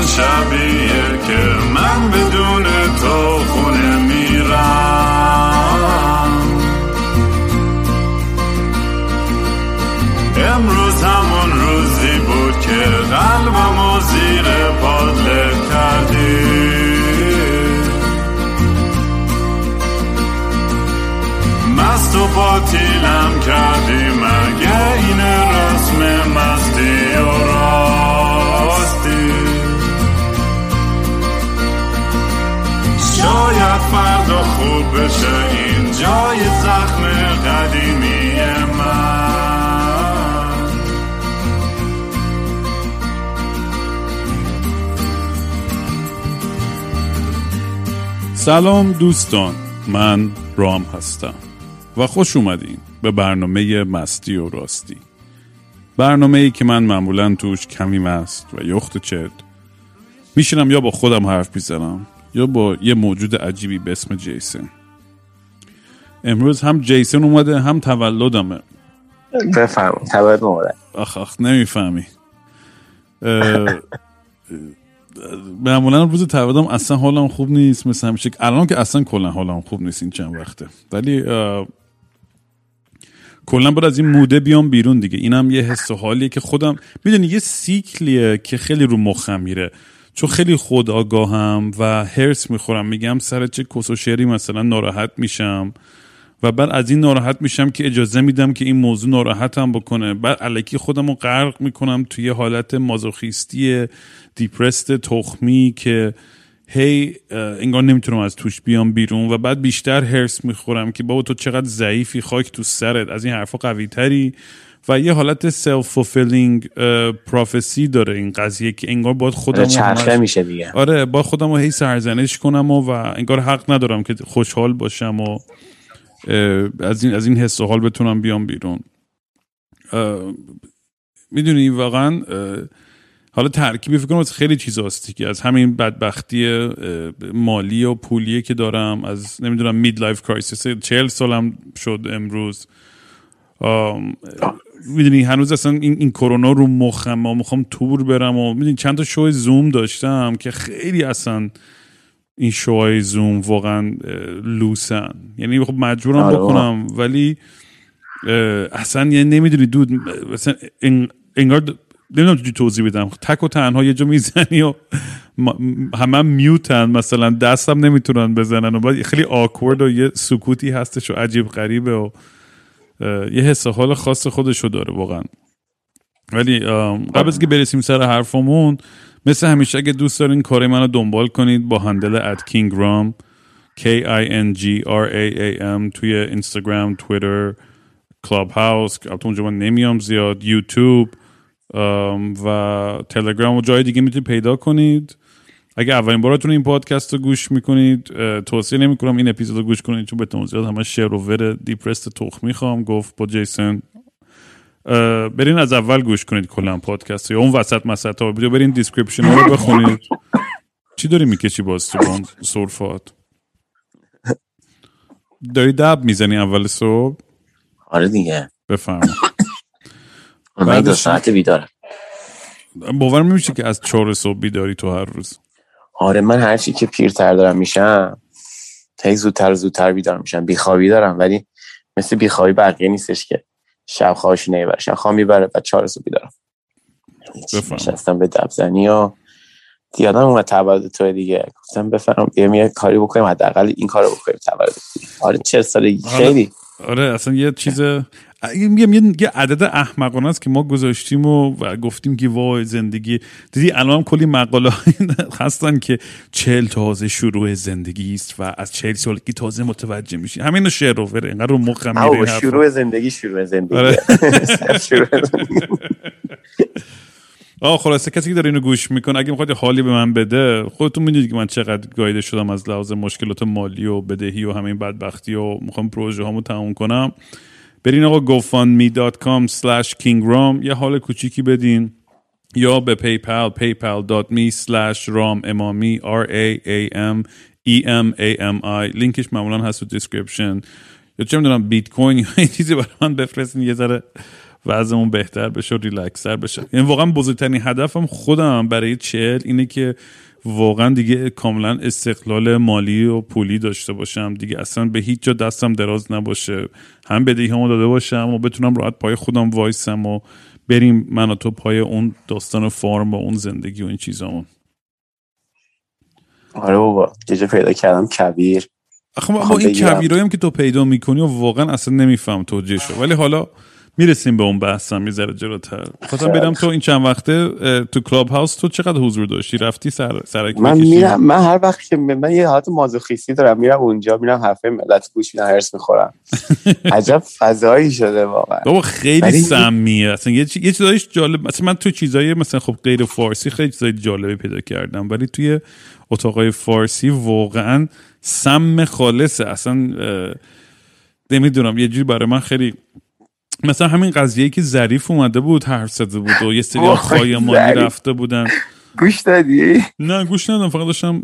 همون شبیه که من بدون سلام دوستان من رام هستم و خوش اومدین به برنامه مستی و راستی. برنامه ای که من معمولا توش کمی مست و یخت چد میشینم یا با خودم حرف می‌زنم یا با یه موجود عجیبی به اسم جیسن. امروز هم جیسن اومده هم تولدمه. بفرمایید تولد مبارک. آخ آخ نمی‌فهمی. معمولا روز تولدم اصلا حالم خوب نیست مثل همیشه الان که اصلا کلا حالم خوب نیست این چند وقته. ولی کلا باید از این موده بیام بیرون دیگه. اینم یه حس و حالیه که خودم می‌دونی یه سیکلیه که خیلی رو مخم میره. چون خیلی خود آگاهم و هرس می‌خورم. میگم سر چه کس و شعری مثلا ناراحت میشم. و بعد از این ناراحت میشم که اجازه میدم که این موضوع ناراحتم بکنه. بعد علکی خودم رو غرق می‌کنم توی حالت مازوخیستی depressed تخمی که هی انگار نمی‌تونم از توش بیام بیرون و بعد بیشتر حرص می‌خورم که بابا تو چقدر ضعیفی خاک تو سرت از این حرفا قوی تری و یه حالت self-fulfilling prophecy داره این قضیه که انگار باید خودم چرخه میشه دیگه. آره با خودم رو هی سرزنش کنم و, و انگار حق ندارم که خوشحال باشم و از این از این حس و حال بتونم بیام بیرون. می‌دونی واقعا حالا ترکیبی فکر کنم خیلی چیز هستی که از همین بدبختی مالی و پولیه که دارم از نمی‌دونم midlife crisis چهل سالم شد امروز. می‌دونی هنوز اصلا این, این کرونا رو مخم و می‌خوام تور برم و می‌دونی چند تا شو زوم داشتم که خیلی اصلا این شوهای زوم واقعا لوسن. یعنی خب مجبورم بکنم ولی اصلا یعنی نمی‌دونی دود مثلا انگار نمی‌دونم چجوری توضیح بدم. تک و تنها یه جا می‌زنی و همه میوتن مثلا دستم نمی‌تونن بزنن و خیلی آکورد و یه سکوتی هستش و عجیب غریبه و یه حس حال خاص خودشو داره واقعا. ولی قبل از که برسیم سر حرفمون مثل همیشه اگه دوست دارین کار منو دنبال کنید با هندل ات kingram K I N G R A A M توی اینستاگرام تویتر Clubhouse البته اونجا من نمیام زیاد یوتیوب و تلگرام و جای دیگه می‌تونید پیدا کنید. اگه اولین باراتون این پادکست رو گوش می‌کنید توصیه نمی کنم این اپیزود رو گوش کنید چون به زیاد همه شر و ور depressed تخمی خواهم گفت با جیسن. برین از اول گوش کنید کلا پادکست یا اون وسط مسط ها برین description ها رو بخونید. چی داری می‌کشی باز تو بان صرفات داری دب می‌زنی اول صبح؟ آره دیگه. بفهم من دو ساعت بیدارم. باور میشه که از چهار صبح بیداری تو هر روز؟ آره من هرچی که پیرتر دارم میشم تا زودتر زودتر بیدار میشم. بیخوابی دارم ولی مثل بیخوابی بقیه نیستش که شب خوابش نمی‌بره شب خواب می‌بره بعد چهار صبح بیدارم. نشستم به دبزنی و دیادم اومد تولد تو دیگه. گفتم بفرم یه کاری بکنیم حداقل این کارو بکنیم تولد. آره چه سالگی خیلی. آره اصلا یه چیز میگم یه, یه عدد احمقانه است که ما گذاشتیم و, و گفتیم که وای زندگی. دیدی الان هم کلی مقاله هستن که چهل تازه شروع زندگی است و از چهل سالگی تازه متوجه میشی. همین شعر رو اینقدر رو مخم میره شروع زندگی شروع زندگی. آره. آه خلاصه کسی که داره اینو گوش می‌کنه اگه می‌خواد حالی به من بده خودتون می‌دونید که من چقدر گاییده شدم از لحاظ مشکلات مالی و بدهی و همین بدبختی و می‌خوام پروژه هامو تموم کنم. برین آقا gofundme.com slash kingram یه حال کوچیکی بدین. یا به PayPal paypal.me slash ram امامی r a a m e m a m i لینکش معمولا هست تو description. یا چه می‌دونم بیت کوین یا این چیزی برای من بفرستین یه ذره وضعمون بهتر بشه و ریلکسر بشه. یعنی واقعا بزرگترین هدفم خودم برای چهل اینه که واقعا دیگه کاملا استقلال مالی و پولی داشته باشم. دیگه اصلا به هیچ جا دستم دراز نباشه. هم بدهی همو داده باشم و بتونم راحت پای خودم وایسم و بریم من و تو پای اون داستان فارم و اون زندگی و این چیزامون. آره بابا یه پیدا کردم کبیر. آخه ما این کبیرایی هم که تو پیدا می‌کنی و واقعا اصلا نمیفهم توجیه شو ولی حالا می‌رسیم به اون بحثم یه ذره جلوتر. خواستم برم تو این چند وقته تو کلاب هاوس تو چقدر حضور داشتی؟ رفتی سر سر من میرم من هر وقت که من یه حالت مازوخیستی دارم. میرم اونجا میرم حرفه ملت گوش میدم هرس می‌خورم. عجب فضایی شده واقعا. بابا خیلی سمیه. اصلا یه یه چیزایش جالب مثلا من تو چیزای مثلا خب غیر فارسی خیلی چیزای جالبی پیدا کردم ولی توی اتاقای فارسی واقعا سم خالصه. اصلا نمی‌دونم یه جوری برای من خیلی مثلا همین قضیه که ظریف اومده بود حرف زده بود و یه سری خایمانی رفته بودن. گوش دادی؟ نه گوش ندادم. فقط داشتم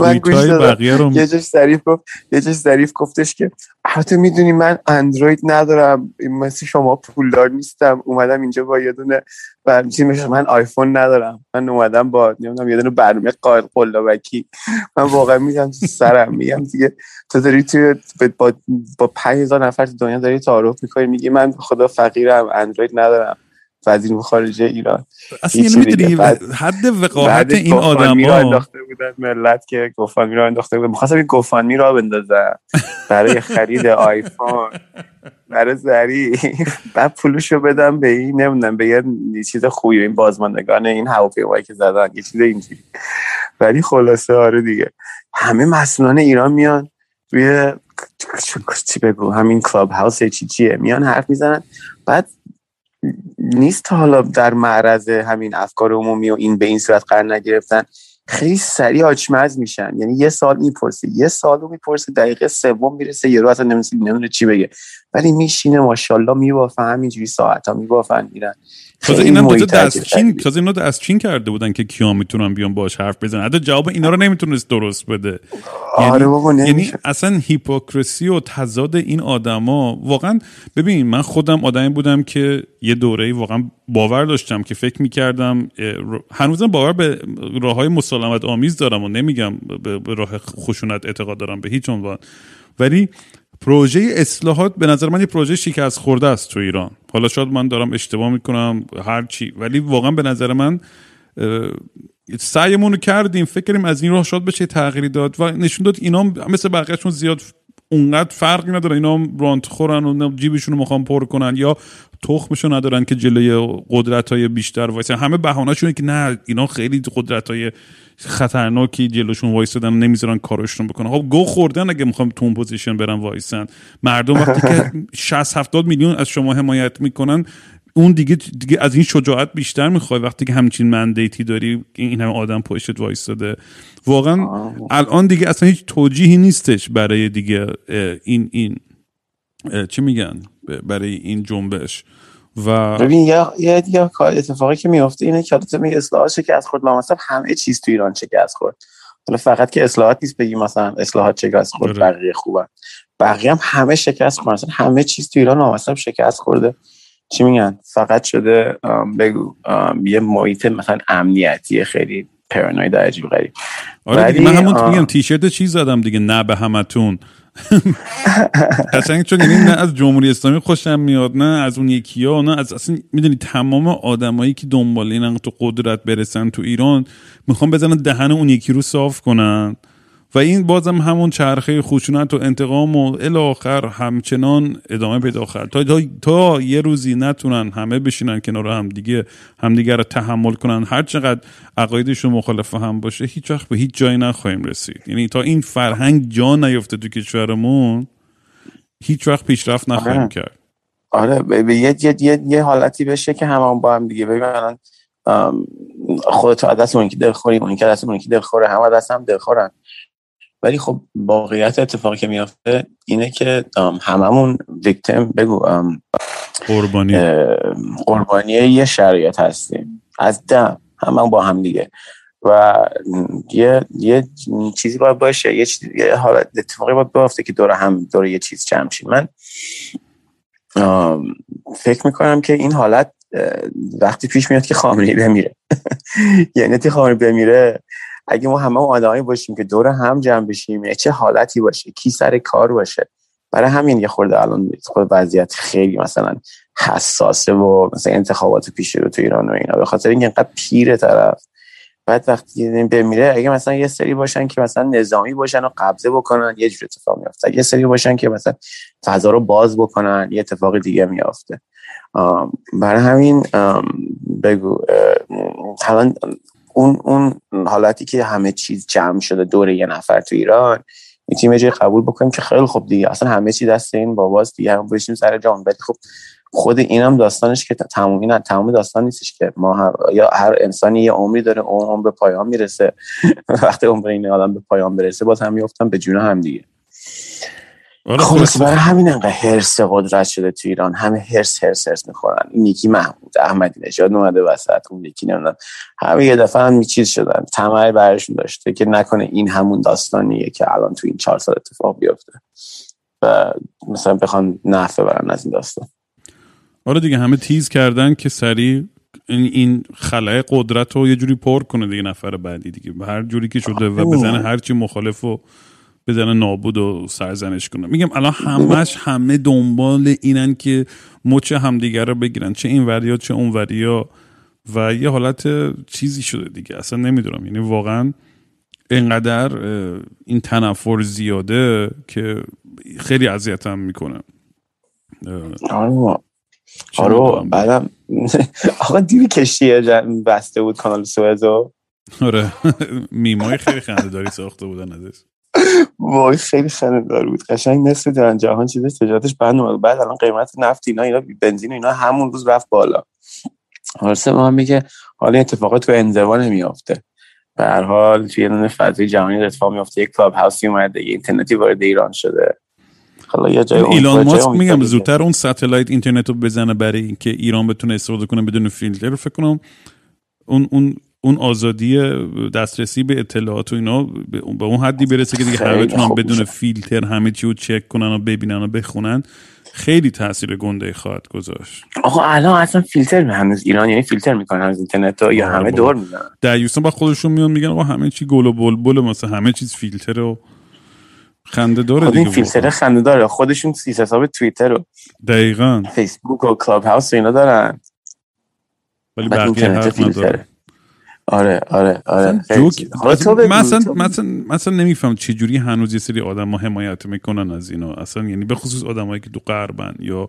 بقیه رو یه جاش ظریف گفت یه جاش ظریف گفتش که حتی می‌دونی من اندروید ندارم مثل شما پولدار نیستم. اومدم اینجا با یه دونه من آیفون ندارم. من اومدم با نمی‌دونم یه دونه برنامه قائل قلابکی. من واقعا میگم سرم میگم دیگه. تو داری توی با با 5000 نفر تو دنیا داری تعارف می‌کنی میگی من خدا فقیرم اندروید ندارم. وزیر خارجه ایران. اصلا یعنی می‌دونی حد وقاحت این آدم ها؟ انداخته بودن ملت که گوفاندمی را انداخته بودن. می‌خواستم این گوفاندمی را بندازم. برای خرید آیفون. برای زری بعد پولشو بدم به این نمی‌دونم به یه چیز خوبی این بازماندگان این هواپیمایی که زدن یه چیز اینجوری. ولی خلاصه آره دیگه. همه مسئولان ایران میان روی چی بگو همین کلاب هاوس چی چیه؟ میان حرف می‌زنن. بعد نیست حالا در معرض همین افکار عمومی و این به این صورت قرار نگرفتن خیلی سریع آچمز میشن. یعنی یه سال می‌پرسه یه سال رو می‌پرسه دقیقه سوم می‌رسه یه رو اصلا نمی‌دونه چی بگه. ولی میشینه ماشاءالله میبافن همینجوری ساعت ها میبافن میرن. تازه اینا از چین تازه اینا از چین کرده بودن که کیا می‌تونن بیان باش حرف بزنن؟ حتی جواب اینا رو نمی‌تونست درست بده. آره یعنی, بابا یعنی اصلا هیپوکراسی و تضاد این آدما واقعا ببین من خودم آدمی بودم که یه دوره واقعا باور داشتم که فکر می‌کردم هنوزم باور به راه های مسالمت آمیز دارم و نمیگم به راه خشونت اعتقاد دارم به هیچ عنوان. ولی پروژه اصلاحات به نظر من یه پروژه شکست خورده است تو ایران. حالا شاید من دارم اشتباه می‌کنم هر چی ولی واقعا به نظر من سعیمون رو کردیم فکر کنیم از این راه شاید بشه تغییری داد و نشون داد اینا مثل بقیهشون زیاد اونقدر فرقی نداره اینا رانت خورن و جیبشون رو می‌خوان پر کنن یا تخمشو ندارن که جلوی قدرت های بیشتر وایسن. همه بهانهشونه که نه اینا خیلی قدرت های خطرناکی جلوشون وایسادن نمی‌ذارن کارشون بکنن. خب گه خوردن اگه می‌خوام تو اون position برن وایسن. مردم وقتی که 60 70 میلیون از شما حمایت می‌کنن اون دیگه دیگه از این شجاعت بیشتر می‌خوای وقتی که همچین mandate ی داری این همه آدم پشتت وایستاده واقعا الان دیگه اصلا هیچ توجیهی نیستش برای دیگه این این چی میگن؟ برای این جنبش. و ببین یا یه یا اتفاقی که میفته اینه که تو می اصلاحات که از خود لامصب همه چیز تو ایران از خورد. حالا فقط که اصلاحات نیست بگی مثلا اصلاحات از خورد آره. بقیه خوبه بقیه هم همه شکست خوردن همه چیز تو ایران لامصب شکست خورده. چی میگن؟ فقط شده بگو یه محیط مثلا امنیتی خیلی پرانوید عجیب غریب. آره من همون میگم تیشرت چیز زدم دیگه نه به همتون. قشنگ چون یعنی نه از جمهوری اسلامی خوشم میاد نه از اون یکی ها نه از اصلا می‌دونی تمام آدمایی که دنبال این تو قدرت برسن تو ایران می‌خوام بزنن دهن اون یکی رو صاف کنن. و این بازم همون چرخه خشونت و انتقام و الاخر همچنان ادامه پیدا خواهد. تا, تا, یه روزی نتونن همه بشینن کنار هم دیگه همدیگه رو تحمل کنن هر چقدر عقایدشون مخالف هم باشه هیچ وقت به هیچ جایی نخواهیم رسید. یعنی تا این فرهنگ جا نیفته تو کشورمون هیچ وقت پیشرفت نخواهیم آره. کرد. آره به یه, یه, یه, حالتی بشه که همه با هم دیگه. ببینن خودت از دست اون که دلخوری اون که دست اون که دلخوره همه دست هم دلخورن. ولی خب واقعیت اتفاقی که میافته اینه که هممون ویکتیم بگو قربانی. قربانی یه شرایط هستیم. از دم. هممون با هم دیگه. و یه یه چیزی باید باشه. یه, چیز، یه حالت اتفاقی باید بیفته که دور هم دور یه چیز جمع من فکر می‌کنم که این حالت وقتی پیش میاد که خامنه‌ای بمیره. یعنی تی خامنه‌ای بمیره اگه ما همه آدمایی باشیم که دور هم جمع بشیم یعنی چه حالتی باشه؟ کی سر کار باشه؟ برای همین یه خورده الان خود وضعیت خیلی مثلا حساسه و مثلا انتخابات پیش رو تو ایران و اینا. به خاطر اینکه اینقدر پیره طرف. بعد وقتی بمیره اگه مثلا یه سری باشن که مثلا نظامی باشن و قبضه بکنن یه جور اتفاق میافته. یه سری باشن که مثلا فضا رو باز بکنن یه اتفاق دیگه میافته. برای همین بگو الان اون اون حالتی که همه چیز جمع شده دور یه نفر تو ایران می‌تونیم جای قبول بکنیم که خیلی خوب دیگه. اصلا همه چی دست این باباست دیگه. هم بشیم سر جان ولی خب خود اینم داستانش که تمومی نه تمام داستان نیستش که ما هر یا هر انسانی یه عمری داره اون هم به پایان می‌رسه. وقتی عمر این آدم به پایان برسه باز هم میفتن به جون هم دیگه. آره خلاص برای همین انقدر هرس قدرت شده تو ایران. همه هرس هرس هرس می‌خورن. این یکی محمود احمدی نژاد اومده وسط اون یکی نمی‌دونم. همه یه دفعه هم چیز شدن. طمع برشون داشته که نکنه این همون داستانیه که الان تو این چهار سال اتفاق بیفته. و مثلا بخوان نفع برن از این داستان. آره دیگه همه تیز کردن که سریع این این خلای قدرت رو یه جوری پر کنه دیگه نفر بعدی دیگه. هر جوری که شده و بزنه هرچی مخالف و بزنه نابود و سرزنش کنه. میگم الان همش همه دنبال اینن که مچ همدیگر رو بگیرن. چه این وریا چه اون وریا. و یه حالت چیزی شده دیگه. اصلا نمی‌دونم. یعنی واقعا اینقدر این تنفر زیاده که خیلی اذیتم می‌کنه. آره آره بعدم آقا دیوی کشتی بسته بود کانال سوئزو. آره. میمای خیلی خنده داری ساخته بودن ازش. وای خیلی خنده بود. قشنگ مثل در جهان چیز تجارتش بند اومد. بعد الان قیمت نفت اینا اینا بنزین اینا همون روز رفت بالا. حالسه ما میگه حالا اتفاقات تو انزوا نمیافته. به هر حال توی اون فضای جهانی اتفاق میافته. یک Clubhouse ی اومده یه اینترنتی وارد ایران شده. حالا یه جای ایلان ماسک میگم زودتر اون satellite internet رو بزنه برای اینکه ایران بتونه استفاده کنه بدون فیلتر. فکر کنم اون اون اون آزادی دسترسی به اطلاعات و اینا به اون حدی برسه که دیگه همه بتونن بدون فیلتر همه چی رو چک کنن و ببینن و بخونن. خیلی تاثیر گنده خواهد گذاشت. آقا الان اصلا فیلتر هنوز ایران یعنی فیلتر می‌کنن از اینترنت یا همه دور می‌زنن. در با خودشون میان میگن آقا همه چی گل و بلبل مثلا همه چیز فیلتر و خنده داره خب این فیلتر خنده داره. خودشون سیس حساب توییتر رو دقیقا. فیسبوک و Clubhouse اینا دارن. ولی بقیه حرف نداره آره آره آره. مثلا مثلا مثلا نمیفهم چه جوری هنوز یه سری آدم ما حمایت می‌کنن از اینا اصلا یعنی به خصوص آدمایی که تو غربن یا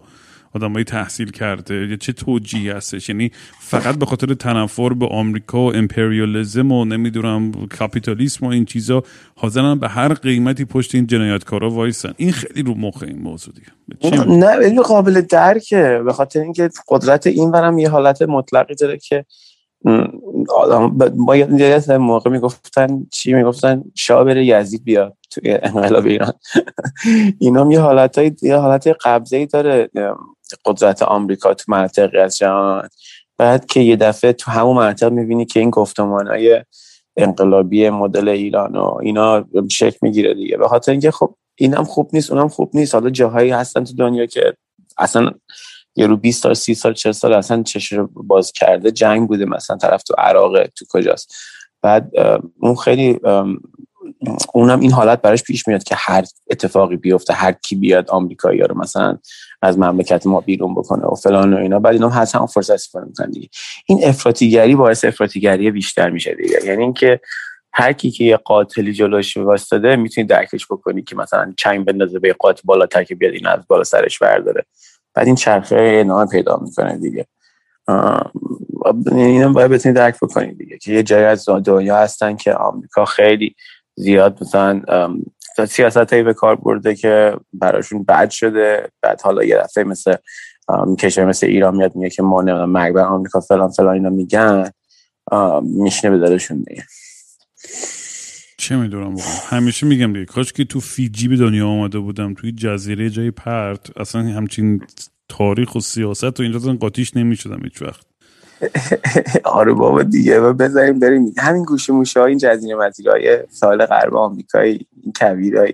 آدمایی تحصیل کرده یا چه توجیه هستش. یعنی فقط به خاطر تنفر به آمریکا و امپریالیزم و نمی‌دونم کاپیتالیسم و این چیزا حاضرن به هر قیمتی پشت این جنایتکارا وایسن. این خیلی رو مخ این موضوع دیگه. نه این قابل درکه. به خاطر اینکه قدرت این ورم یه حالت مطلقی داره که آدم با یه موقع می‌گفتن چی می‌گفتن؟ شاه بره یزید بیاد توی انقلاب ایران. اینا یه حالت یه حالت قبضه ای داره قدرت آمریکا تو مناطقی از جهان. بعد که یه دفعه تو همون منطقه می‌بینی که این گفتمان های انقلابی مدل ایران و اینا شکل می‌گیره دیگه. به خاطر اینکه خب اینم خوب نیست اونم خوب نیست. حالا جاهایی هستن تو دنیا که اصلا یه رو 20 سال 30 سال 40 سال اصلا چش رو باز کرده جنگ بوده مثلا طرف تو عراق تو کجاست. بعد اون خیلی اونم این حالت براش پیش میاد که هر اتفاقی بیفته هر کی بیاد آمریکایی رو مثلا از مملکت ما بیرون بکنه و فلان و اینا. بعد اینا حتما هم فرصت استفاده می‌کنن دیگه. این افراطیگری باعث افراطیگری بیشتر میشه دیگه. یعنی اینکه هر کی که یه قاتلی جلوش واسطه می‌تونی درکش بکنی که مثلا چنگ بندازه به قاتل بالاتر که بیاد این از بالا سرش برداره. بعد این چرخه ادامه پیدا می‌کنه دیگه. اینو باید بتونی درک بکنید دیگه که یه جایی از دنیا هستن که آمریکا خیلی زیاد مثلا سیاست هایی به کار برده که براشون بد شده. بعد حالا یه دفعه مثل کشور مثل ایران میاد میگه که ما نمی‌دونم مرگ بر آمریکا فلان فلان اینا میگن. میشنه به دلشون دیگه. چه می‌دونم همیشه میگم دیگه کاش که تو فیجی به دنیا آمده بودم توی جزیره جای پرت اصلا همچین تاریخ و سیاست و اینجا قاطیش نمی‌شدم هیچ وقت. آره بابا دیگه و بذاریم بریم. همین گوشه موشه های این جزیره های سال غرب آمریکایی این کبیرایی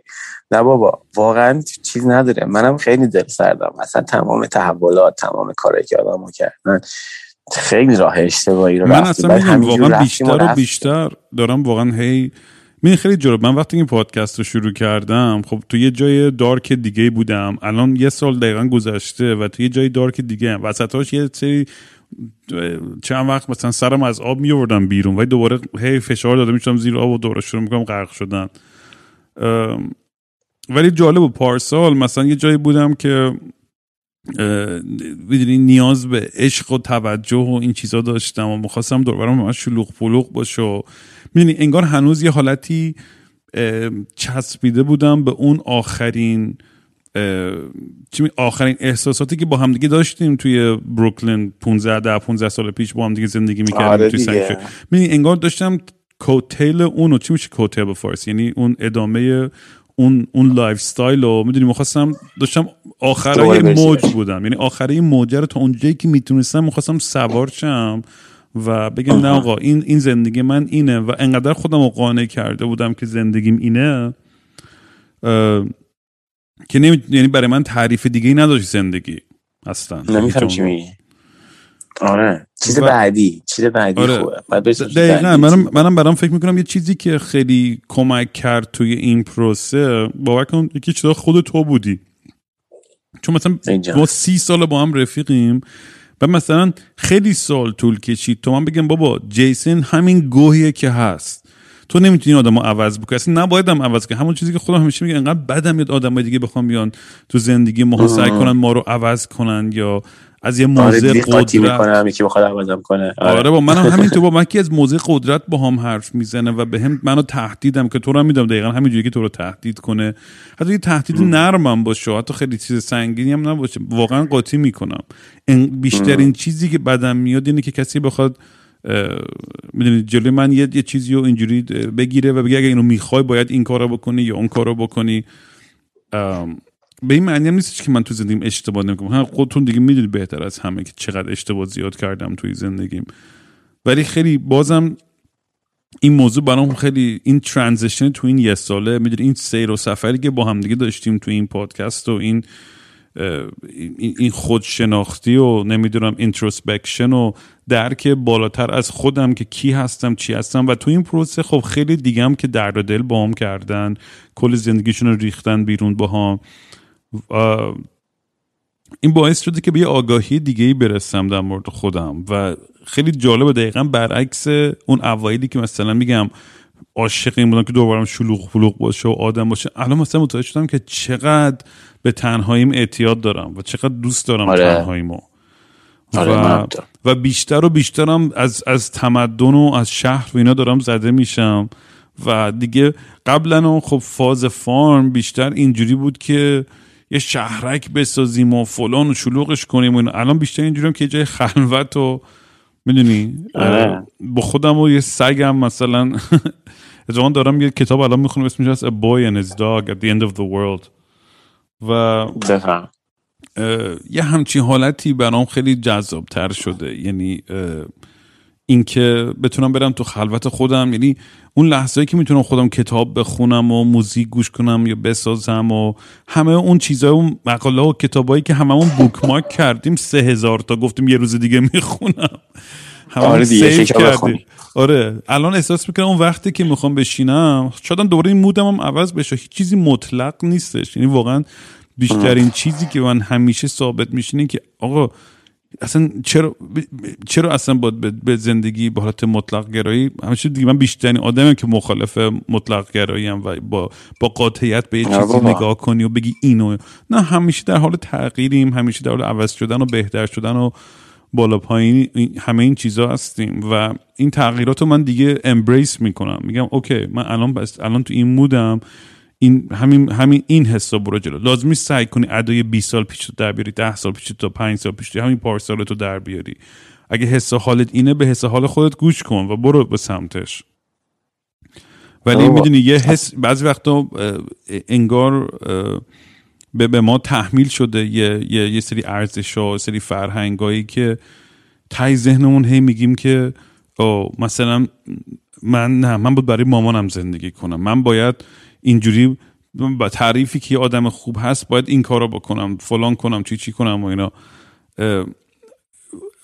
نه بابا واقعا چیز نداره. منم خیلی دل سردم. اصلا تمام تحولات تمام کارایی که آدمو کردن خیلی راه اشتباهی رو من اصلا میگم واقعا بیشتر و بیشتر دارم واقعا هی می خیلی جالب. من وقتی این پادکست رو شروع کردم خب تو یه جای دارک دیگه بودم. الان یه سال دقیقا گذشته و تو یه جای دارک دیگه هم وسطاش یه سری چند وقت مثلا سرم از آب میوردم بیرون. و دوباره هی فشار داده میشم زیر آب و دوباره شروع می‌کنم غرق شدن. ولی جالب و پارسال مثلا یه جایی بودم که می‌دونی نیاز به عشق و توجه و این چیزا داشتم و می‌خواستم دور و بر من شلوغ پلوغ باشه و می‌دونی انگار هنوز یه حالتی چسبیده بودم به اون آخرین آخرین احساساتی که با همدیگه داشتیم توی بروکلین 15 ده 15 سال پیش با همدیگه زندگی می‌کردیم آره توی انگار داشتم coattail اونو چی میشه coattail به فارسی؟ یعنی اون ادامه اون اون lifestyle رو می‌دونی می‌خواستم داشتم آخره موج بودم. یعنی آخره موجه رو تا اونجایی که می‌تونستم می‌خواستم سوار شم. و بگم نه آقا این این زندگی من اینه و انقدر خودم رو قانع کرده بودم که زندگیم اینه که نمی... یعنی برای من تعریف دیگه ای نداشت زندگی اصلا. نمیفهم چی میگی؟ آره چیز بعدی چیز بعدی آره. خوبه. دقیقا منم, منم برام فکر می‌کنم یه چیزی که خیلی کمک کرد توی این پروسه باور کن یکی چیزا خود تو بودی. چون مثلا ما سی سال با هم رفیقیم و مثلا خیلی سال طول کشید. تو من بگم بابا جیسن همین گوهیه که هست. تو نمی‌تونی آدمو عوض بکنی. اصلا نباید هم عوض کنی. همون چیزی که خودم همیشه میگم انقدر بدم میاد آدمای دیگه بخوام بیان تو زندگی ما سعی کنن ما رو عوض کنن یا از یه موزه آره قدرت. که بخواد عوضم کنه. آره, آره با منم همین تو با من که از موزه قدرت با هم حرف می‌زنه و به هم منو تهدیدم که تو رو میدم دقیقا همینجوری که تو رو تهدید کنه. حتی یه تهدید نرمم باشه حتی خیلی چیز سنگینی هم نباشه. واقعا قاطی می‌کنم. بیشترین چیزی که بدم میاد اینه که کسی بخواد می‌دونید جلوی من یه, یه چیزی رو اینجوری بگیره و بگه اگه اینو می‌خوای باید این کارو بکنی یا اون کارو بکنی. به این معنی هم نیستش که من تو زندگیم اشتباه نمی‌کنم. خودتون دیگه می‌دونید بهتر از همه که چقدر اشتباه زیاد کردم توی زندگیم. ولی خیلی بازم این موضوع برام خیلی این transition تو این یه ساله می‌دونی این سیر و سفری که با هم دیگه داشتیم تو این پادکست و این این خودشناختی و نمی‌دونم introspection و درک بالاتر از خودم که کی هستم چی هستم. و تو این پروسه خب خیلی دیگه هم که درد دل با هم کردن کل زندگیشون رو ریختن بیرون با هم. این باعث شده که به یه آگاهی دیگه ای برسم در مورد خودم. و خیلی جالبه دقیقا برعکس اون اوایلی که مثلا میگم عاشق این بودم که دوبارم شلوغ فلوغ باشه و آدم باشه. الان مثلا متوجه شدم که چقدر به تنهاییم اعتیاد دارم و چقدر دوست دارم آره. تنهاییمو. آره و, و بیشتر و بیشترم از, از تمدن و از شهر و اینا دارم زده میشم. و دیگه قبلا خب فاز فارم بیشتر اینجوری بود که یه شهرک بسازیم و فلان و شلوغش کنیم و الان بیشتر اینجوری هم که جای خلوت و می‌دونی؟ آره. با خودم و یه سگم مثلا. اتفاقا دارم یه کتاب الان می‌خونم اسمش هست A Boy and His Dog at the End of the World. و یه همچین حالتی برام خیلی جذاب تر شده. یعنی اینکه بتونم برم تو خلوت خودم یعنی اون لحظه‌ای که می‌تونم خودم کتاب بخونم و موزیک گوش کنم یا بسازم و همه اون چیزای اون مقاله و کتابایی که هممون بوکمارک کردیم سه هزار تا گفتیم یه روز دیگه می‌خونم. آره دیگه کردیم. آره الان احساس می‌کنم اون وقتی که می‌خوام بشینم شاید دوباره این مودم هم عوض بشه هیچ چیزی مطلق نیستش. یعنی واقعا بیشترین چیزی که من همیشه ثابت میشینه که آقا اصلا چرا چرا اصلا باید به زندگی به حالت مطلق گرایی؟ همیشه دیگه. من بیشترین آدمم که مخالف مطلق گرایی هم و با با قاطعیت به یه چیزی نگاه کنی و بگی اینو. نه همیشه در حال تغییریم همیشه در حال عوض شدن و بهتر شدن و بالا پایین همه این چیزا هستیم و این تغییرات رو من دیگه embrace می‌کنم. میگم اوکی من الان بس الان تو این مودم. این همین همین این حساب برو جلو. لازمی سعی کنی ادای 20 سال پیش تو در بیاری 10 سال پیش تو 5 سال پیش همین پارسال تو در بیاری. اگه حس حالت اینه به حس حال خودت گوش کن و برو به سمتش. ولی می‌دونی یه حس بعضی وقتا انگار به, به ما تحمیل شده یه, یه, یه سری ارزش ها سری فرهنگایی که تای ذهنمون هی میگیم که او مثلا من نه من بود برای مامانم زندگی کنم. من باید اینجوری با تعریفی که یه آدم خوب هست باید این کارو بکنم فلان کنم چی چی کنم و اینا.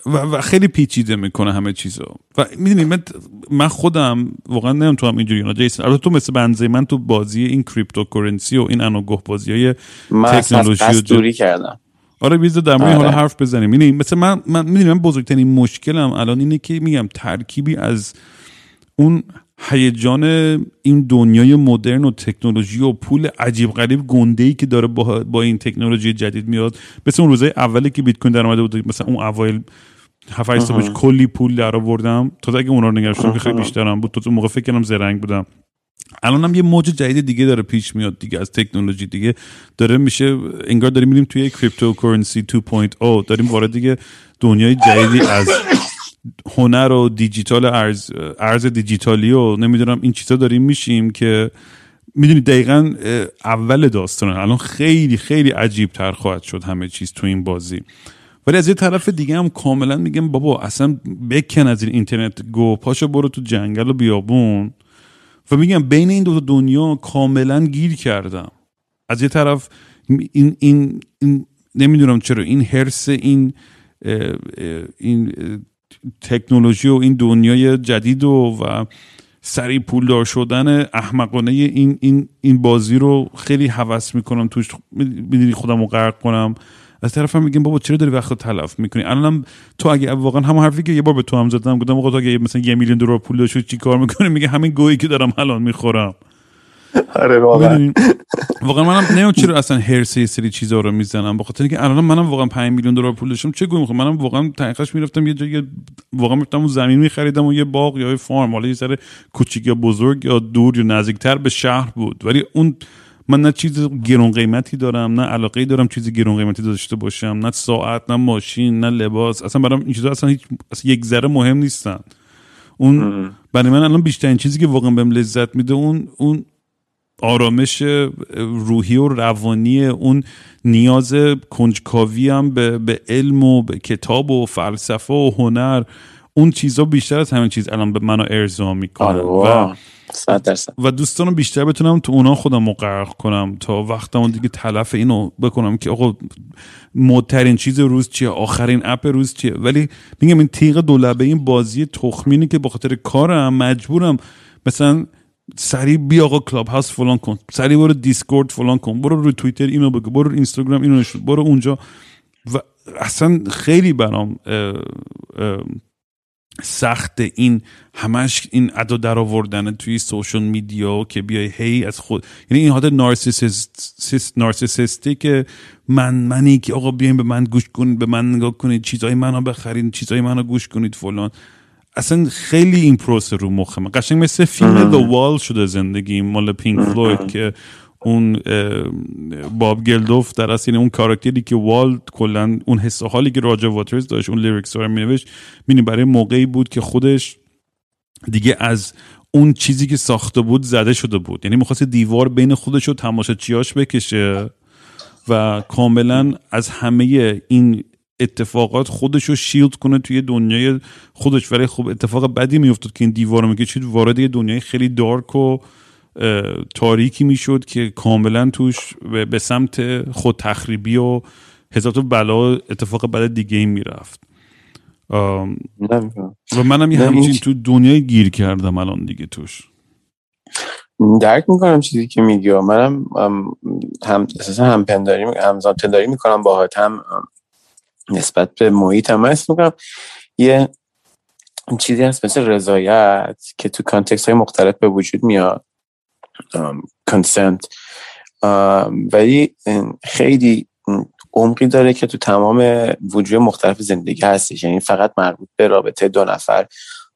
و, و خیلی پیچیده می‌کنه همه چیزو و می‌دونی من, من خودم واقعا نمی‌دونم تو هم اینجوری اینا. جیسن البته تو مثل بنده من تو بازی این cryptocurrency و این انوگوه بازی های تکنولوژی دوری کردم. آره بیزده در مورد حالا حرف بزنیم. می‌دونی مثل من من می‌دونی من بزرگترین مشکلم الان اینه که میگم ترکیبی از اون هیجان این دنیای مدرن و تکنولوژی و پول عجیب غریب گنده ای که داره با, با این تکنولوژی جدید میاد. مثل اون روزای اولی که بیت کوین در اومده بود مثلا اون اوایل هفت کلی پول در آوردم. تا اگه اونا رو نگرشتم که خیلی بیشترم بود. تو موقع فکر کنم زرنگ بودم. الان هم یه موج جدید دیگه داره پیش میاد دیگه از تکنولوژی دیگه. داره میشه انگار داریم میریم توی cryptocurrency 2.0 داریم وارد دیگه دنیای جدیدی از هنر و دیجیتال ارز ارز دیجیتالی و نمی‌دونم این چیزا داریم میشیم که می‌دونی دقیقا اول داستان الان خیلی خیلی عجیب تر خواهد شد همه چیز تو این بازی. ولی از یه طرف دیگه هم کاملا میگم بابا اصلا بکن از این اینترنت گو پاشو برو تو جنگل و بیابون. و میگم بین این دو دنیا کاملا گیر کردم. از یه طرف این, این, این نمی‌دونم چرا این هرس این این تکنولوژی و این دنیای جدید و و سریع پولدار شدن احمقانه این این این بازی رو خیلی حوس می‌کنم توش. می‌دونی خودم رو غرق کنم. از طرف هم میگم بابا چرا داری وقت رو تلف می‌کنی؟ الانم تو اگه واقعا هم حرفی که یه بار به تو هم زدم گفتم آقا تو اگه مثلا یه میلیون دلار پول داشتی چی کار می‌کنی؟ میگه همین گویی که دارم الان می‌خورم. آره واقعا. واقعا منم نمی‌دونم چرا اصلا هرس یه سری چیزا رو می‌زنم؟ بخاطر اینکه الان منم واقعا 5 میلیون دلار پول داشتم. چه گویم می‌خوام؟ منم واقعا تحقیقش می‌رفتم یه جایی واقعا می‌رفتم اون زمین میخریدم و یه باغ یا یه فارم. حالا یه سر کوچیک یا بزرگ یا دور یا نزدیکتر به شهر بود. ولی اون من نه چیز گرون قیمتی دارم نه علاقه دارم چیزی گرون قیمتی داشته باشم. نه ساعت نه ماشین نه لباس. اصلا برام این چیزا اصلا هیچ اصلا یک ذره مهم نیستن. اون برای من الان بیشترین چیزی که واقعا بهم لذت میده اون اون آرامش روحی و روانی اون نیاز کنجکاوی هم به, به علم و به کتاب و فلسفه و هنر اون چیزا بیشتر از همین چیز الان به منو ارضا می‌کنه آره و و دوستانو بیشتر بتونم تو اونا خودم غرق کنم تا وقتمون دیگه تلف اینو بکنم که آقا مدترین چیز روز چیه؟ آخرین app روز چیه؟ ولی میگم این تیغ دولبه این بازی تخمینی که به خاطر کارم مجبورم. مثلا سریع بیا آقا Clubhouse فلان کن. سریع برو دیسکورد فلان کن. برو رو توییتر اینو بگو. برو اینستاگرام اینو نشون. برو اونجا. و اصلا خیلی برام سخت این همش این ادا در آوردن توی social media که بیای هی از خود. یعنی این حالت نارسیسیستی که من منی که آقا بیاین به من گوش کنید به من نگاه کنید چیزای منو بخرید چیزای منو گوش کنید فلان. اصلا خیلی این پروسه رو مخمه قشنگ مثل فیلم The Wall شده زندگی مال پینک فلوید که اون باب گلداف در اصل اون کاراکتری که والد کلا اون حس حالی که راجر واترز داشت اون lyrics رو مینوشت می‌بینی برای موقعی بود که خودش دیگه از اون چیزی که ساخته بود زده شده بود. یعنی می‌خواست دیوار بین خودش و تماشاچیاش بکشه و کاملا از همه این اتفاقات خودش رو شیلد کنه توی دنیای خودش. ولی خب اتفاق بدی میافتاد که این دیوار رو می‌کشید وارد یه دنیای خیلی دارک و تاریکی می‌شد که کاملا توش به سمت خود تخریبی و هزار بلا اتفاق بد دیگه می‌رفت. و منم یه همچین تو دنیای گیر کردم الان دیگه توش. درک می‌کنم چیزی که میگی. منم هم اساسا هم پنداری می‌کنم با هم نسبت به محیط هم. هست می‌کنم یه چیزی هست مثل رضایت که تو کانتکست های مختلف به وجود میاد. کنسنت ولی خیلی عمقی داره که تو تمام وجود مختلف زندگی هستش. یعنی فقط مربوط به رابطه دو نفر.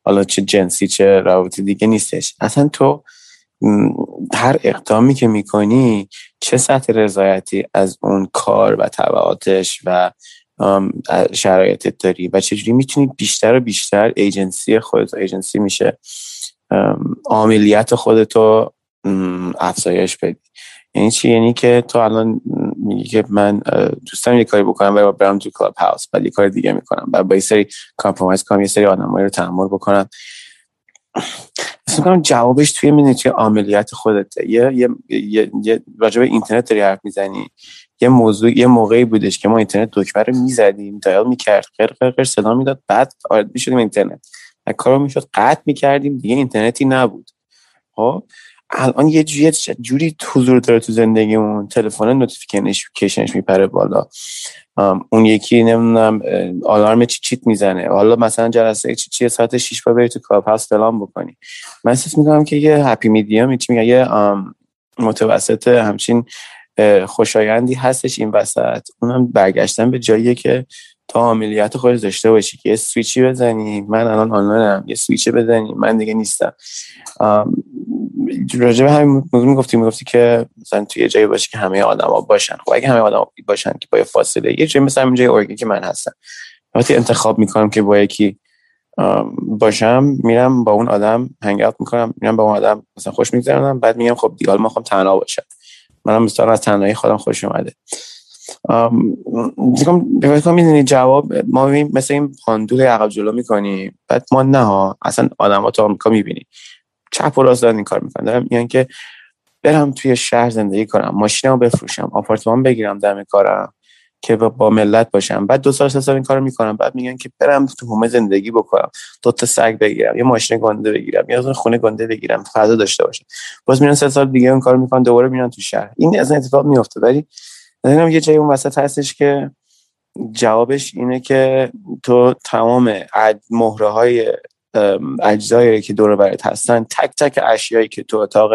حالا چه جنسی چه رابطه دیگه نیستش. اصلا تو هر اقدامی که می‌کنی چه سطح رضایتی از اون کار و طبعاتش و شرایطت داری و چجوری می‌تونی بیشتر و بیشتر ایجنسی خودت ایجنسی میشه عاملیت خودتو افزایش بدی. یعنی چی؟ یعنی که تو الان میگی که من دوستم یه کاری بکنم و برم تو Clubhouse بعد یه کار دیگه می‌کنم. و با یه سری compromise کنم یه سری آدمایی رو تحمل بکنم. می‌کنم جوابش توی می‌دونی عاملیت خودته. یه یه یه, یه اینترنت داری حرف می‌زنی. یه موضوع یه موقعی بودش که ما اینترنت دکمه رو می‌زدیم dial می‌کرد قر قر صدا می‌داد بعد وارد می‌شدیم اینترنت. و کارو می‌شد قطع می‌کردیم دیگه اینترنتی نبود. خب؟ الان یه جوری جوری حضور داره تو زندگیمون تلفن notification ش میپره بالا. اون یکی نمی‌دونم آلارم چی چیت می‌زنه. حالا مثلا جلسه چی چی ساعت 6 با بری تو Clubhouse فلان بکنی. من احساس می‌کنم که یه happy medium چی میگه یه متوسط همچین خوشایندی هستش این وسط. اونم برگشتن به جاییه که تا عملیات خودت داشته باشی که یه سویچی بزنی. من الان آنلاینم. یه سویچی بزنی. من دیگه نیستم. راجع به همین موضوع می‌گفتی. می‌گفتی که مثلا توی جایی باشه که همه آدما باشن. خب اگه همه آدما باشن که با فاصله. یه جایی مثلا اینجای اورگی که من هستم. وقتی انتخاب می‌کنم که با یکی باشم میرم با اون آدم هنگ اوت می‌کنم. میرم با اون آدم مثلا خوش میگذرونم. بعد میگم خب دیگه ما خواهم تنها باشم. منم مثلا از تنهایی خودم خوش اومده. دیگه می‌دونی جواب ما مثل این پاندول عقب جلو می‌کنیم بعد ما نه ها اصلا آدم تو آمریکا می‌بینیم چپ و راست دارن این کار می‌کنن. دارم میگن که برم توی شهر زندگی کنم ماشینمو بفروشم آپارتمان بگیرم دم کارم. که با ملت باشم. بعد دو سال سه سال این کارو می‌کنم. بعد میگن که برم تو هومه زندگی بکنم. دو تا سگ بگیرم یه ماشین گنده بگیرم یا خونه گنده بگیرم فضا داشته باشم. باز میرن سه سال دیگه اون کارو می‌کنن دوباره میرن تو شهر. این از اتفاق میفته ولی نمی‌دونم یه جایی اون وسط هستش که جوابش اینه که تو تمام مهره های اجزایی که دور برات هستن تک تک اشیایی که تو اتاق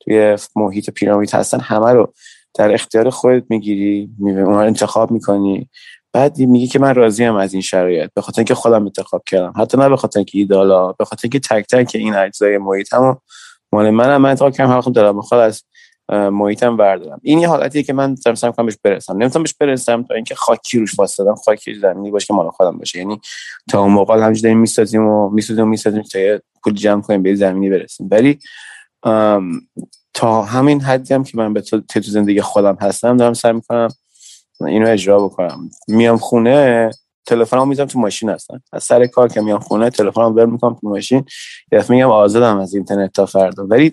توی محیط پیرامید هستن همه رو در اختیار خودت می‌گیری اون انتخاب می‌کنی. بعد میگی که من راضی ام از این شرایط. به خاطر اینکه خودم انتخاب کردم. حتی نه به خاطر اینکه ایدالا به خاطر اینکه تک تک این اجزای محیط هم مال منم. من انتخاب کردم خودم دارم. بخواد از محیطم بردارم این یه حالتیه که من دارم سعی بهش برسم. نمی‌تونم بهش برسم تا اینکه خاکی روش واسطم خاکی زمینی باشه که مال خودم باشه. یعنی تا اون موقع همینجوری می‌سازیم و می‌سازیم و می‌سازیم تا پول جمع کنیم به زمینی برسیم. ولی همین حدی هم که من به تو, تو زندگی خودم هستم دارم سعی می‌کنم اینو اجرا بکنم. میام خونه تلفنم می‌ذارم تو ماشین هستن. از سر کار که میام خونه تلفنم بر می‌کنم تو ماشین. یه میگم آزادم از اینترنت تا فردا. ولی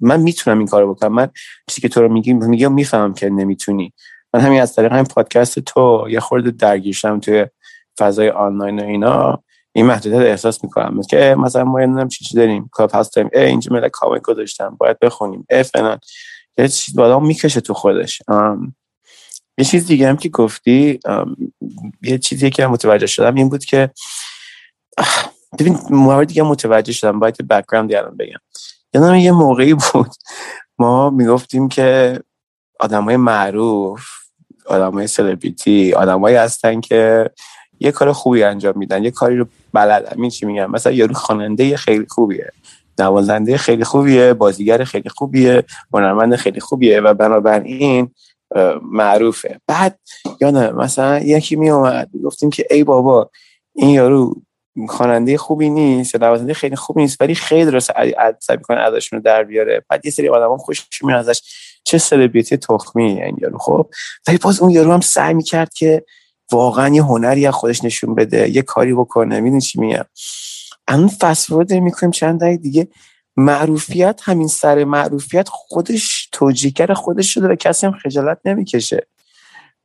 من می‌تونم این کارو بکنم. من چیزی که تو رو میگی میگم می‌فهمم که نمی‌تونی. من همین از طریق همین پادکست تو یه خورده درگیرشم توی فضای آنلاین و اینا. این محدودیت احساس می‌کنم. که مثلا ما نمی‌دونم چی چی داریم کاپ هاست داریم. ای اینجا ملک کامنت گذاشتم باید بخونیم. ای فلان. یه چیز بالا می‌کشه تو خودش. یه چیز دیگه هم که گفتی یه چیزی که متوجه شدم این بود که ببین مورد دیگه متوجه شدم. باید بک‌گراند الان بگم. یادم یه موقعی بود ما می‌گفتیم که آدمای معروف آدمای سلبریتی آدمایی هستن که یه کار خوبی انجام میدن یه کاری رو بلدن این چی میگم؟ مثلا یارو خواننده خیلی خوبیه نوازنده خیلی خوبیه بازیگر خیلی خوبیه هنرمند خیلی خوبیه و بنابراین معروفه. بعد یادم مثلا یکی می اومد گفتیم که ای بابا این یارو خواننده خوبی نیست یا نوازنده خیلی خوبی نیست ولی خیلی درست سعی کنه ازشون رو در بیاره. بعد یه سری آدما خوش میاد ازش. چه سلبریتی تخمی این یارو خب؟ ولی باز اون یارو هم سعی می‌کرد که واقعا یه هنری از خودش نشون بده یه کاری بکنه می‌دونی چی میگم؟ الان فسفورد می‌کنیم چند دقیقه دیگه معروفیت همین سر معروفیت خودش توجیهگر خودش شده و کسی هم خجالت نمی‌کشه.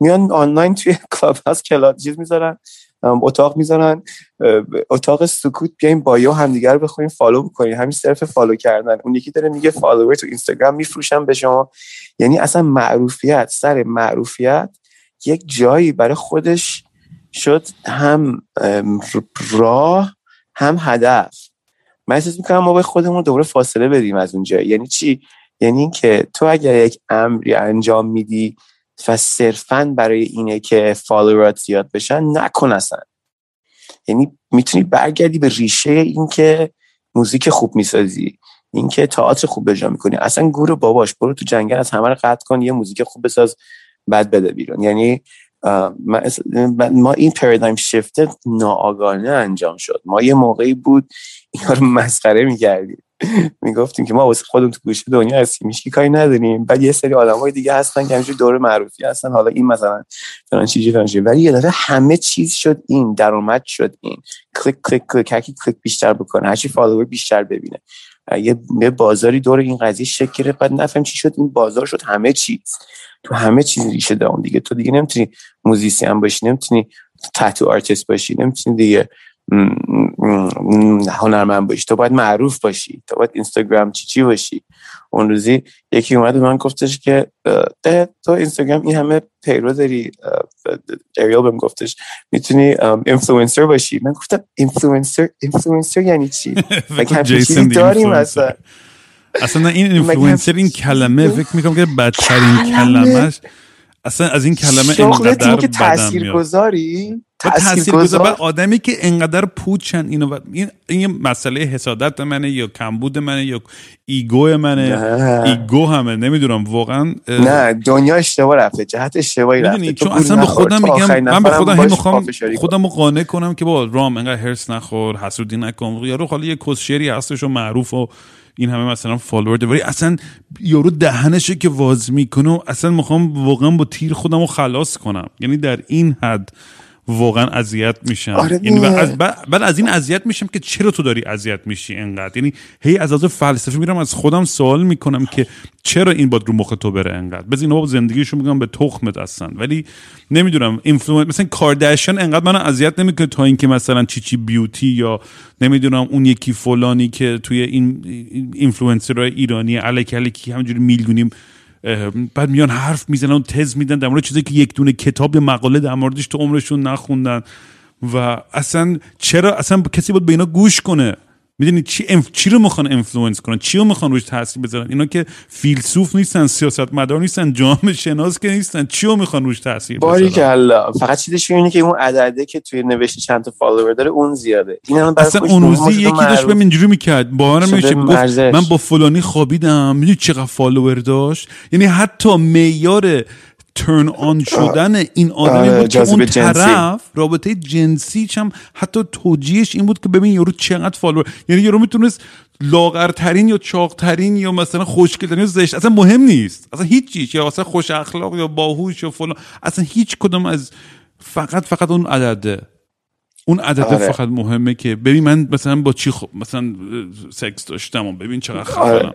میان آنلاین توی Clubhouse club چیز می‌ذارن اتاق می‌ذارن اتاق سکوت بیاین bio همدیگه رو بخونین follow بکنین همین صرف follow کردن. اون یکی داره میگه follower تو اینستاگرام میفروشم به شما. یعنی اصلا معروفیت سر معروفیت یک جایی برای خودش شد هم راه هم هدف. من احساس می‌کنم ما به خودمون دوباره فاصله بدیم از اونجا. یعنی چی؟ یعنی اینکه تو اگر یک امری انجام میدی و صرفا برای اینه که فالوورات زیاد بشن نکن اصلا. یعنی می‌تونی برگردی به ریشه اینکه موزیک خوب می‌سازی اینکه تئاتر خوب بجا می‌کنی. اصلا گور باباش برو تو جنگل از همه رو قطع کن یه موزیک خوب بساز. بعد بده بیرون. یعنی ما این پرادایم شفت ناآگاهانه انجام شد. ما یه موقعی بود اینا رو مسخره می‌کردیم. می‌گفتیم که ما واسه خودمون تو گوشه دنیا هستیم هیچ کاری نداریم. بعد یه سری آدمای دیگه هستن که همینجوری دور معروفی هستن. حالا این مثلا فلان چیزی فلان چیزی. ولی یه دفعه همه چیز شد این درآمد شد این. کلیک کلیک کلیک. کلیک بیشتر بکنه هرچی follower بیشتر ببینه. یه بازاری دور این قضیه شکل بعد نفهم چی شد این بازار شد همه چیز. تو همه چیز ریشه دارم دیگه. تو دیگه نمی‌تونی موزیسین باشی نمی‌تونی tattoo artist باشی نمی‌تونی دیگه هنرمند باشی تو باید معروف باشی. تو باید اینستاگرام چی چی باشی. اون روزی یکی اومد من گفتش که تو اینستاگرام این همه پیرو داری. اریال بهم گفتش می‌تونی اینفلوئنسر باشی؟ من گفتم influencer influencer یعنی چی؟ مگه چیزی داریم اصلا؟ اصلا این اینفلوئنسر این کلمه فکر می‌کنم که بدترین کلمهش اصلا از این کلمه اینقدر تاثیر گذاری تاثیر گذار آدمی که انقدر پوچن اینو این این مسئله حسادت منه یا کمبود منه یا ego منه. ego همه نمی‌دونم واقعا نه دنیا اشتباه رفته جهت اشتباهی رفته. چون اصلا به خودم میگم من به خودم می‌خوام خودم رو قانع کنم که با رام انقدر حرص نخور حسودی نکن. یارو حالا یه کسشری هستش و معروف و این همه مثلا follower ولی اصلا یارو دهنشه که واز می‌کنه و اصلا می‌خوام واقعا با تیر خودم رو خلاص کنم. یعنی در این حد واقعا اذیت میشم. آره یعنی از بعد از این اذیت میشم که چرا تو داری اذیت میشی انقدر؟ یعنی هی از از فلسفه میرم از خودم سوال می‌کنم که چرا این باید رو مخ تو بره انقدر؟ بذار اینا با زندگیشون میگم به تخمت هستن. ولی نمی‌دونم influence مثلا کارداشیان انقدر منو اذیت نمی‌کنه تا اینکه مثلا چی چی beauty یا نمی‌دونم اون یکی فلانی که توی این اینفلوئنسرای ایرانی الکی الکی همینجوری میلیونیم بعد میان حرف می‌زنن و تز میدن در مورد چیزی که یک دونه کتاب یا مقاله در موردش تو عمرشون نخوندن. و اصلا چرا اصلا کسی باید به اینا گوش کنه؟ می‌دونی چی inf... چی رو می‌خوان influence کنن؟ چی رو می‌خوان روش تاثیر بذارن؟ اینا که فیلسوف نیستن سیاست مدار نیستن جامعه شناس که نیستن چی رو می‌خوان روش تاثیر بذارن؟ که الله. فقط چیزش اینه که اون عدده که توی نوشته چند تا follower داره اون زیاده. این اصلا اون روزی یکی داشت به اینجوری می‌کرد. باورم نمیشه گفت من با فلانی خوابیدم. می‌دونی چقدر follower داشت؟ یعنی حتی معیار turn on شدن این آدمی بود که اون طرف رابطه جنسی هم حتی توجیهش این بود که ببین یارو چقدر follower یعنی یارو می‌تونست لاغرترین یا چاقترین یا مثلا خوشگلترین یا زشت اصلا مهم نیست. اصلا هیچ چیز. یا اصلا خوش اخلاق یا باهوش یا فلان. اصلا هیچ کدوم از فقط فقط اون عدده اون عدده آره. فقط مهمه که ببین من مثلا با چی خب مثلا سکس داشتم و ببین چقدر آره.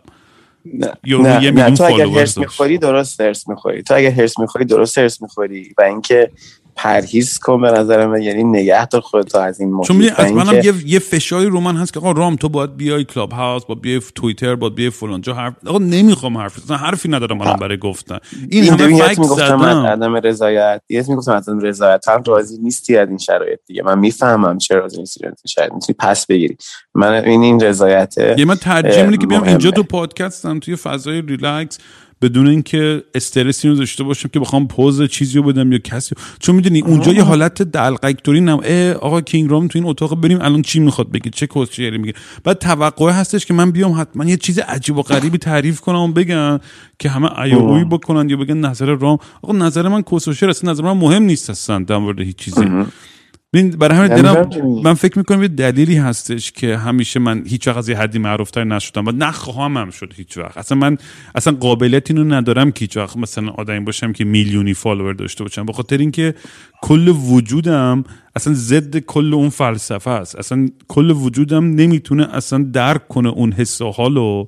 نه, نه, نه. تو اگر هرس می‌خوری درست هرس می‌خوری. تو اگر هرس می‌خوری درست هرس می‌خوری. و اینکه پرهیز کن به نظر من یعنی نگه دار خودت از این محیط چون از منم یه یه فشاری رو من هست که آقا رام تو باید بیای کلاب هاوس با بیای توییتر باید بیای فلان جا حرف آقا نمی‌خوام حرف بزنم حرفی ندارم من برای گفتن. این, این همه فکت زدم. عدم رضایت. یه می‌گفتم عدم رضایت. هم راضی نیستی از این شرایط دیگه. من می‌فهمم چرا راضی نیستی شاید می‌تونی پس بگیری. من این این رضایته. یه من ترجیح که بیام اینجا تو پادکستم توی فضای ریلکس. بدون اینکه استرسی رو داشته باشم که بخوام پوز چیزی رو بدم یا کسی چون می‌دونی اونجا یه حالت دلقکتوری نم آقا کینگ رام تو این اتاق بریم الان چی می‌خواد بگه؟ چه کوچری میگه؟ بعد توقع هستش که من بیام حتما یه چیز عجیب و غریبی تعریف کنم و بگم که همه ایوی بکنن یا بگن نظر رام. آقا نظر من کوسوشر اصلا نظر من مهم نیست اصلا در مورد هیچ چیزی. برای همین دلم من فکر می‌کنم یه دلیلی هستش که همیشه من هیچ وقت از یه حدی معروفتر نشدم و نخواهم هم شد هیچ وقت. اصلا من اصلا قابلیت اینو ندارم که هیچ وقت مثلا آدمی باشم که میلیونی فالوور داشته باشم. به خاطر اینکه کل وجودم اصلا ضد کل اون فلسفه است. اصلا کل وجودم نمی‌تونه اصلا درک کنه اون حس و حالو و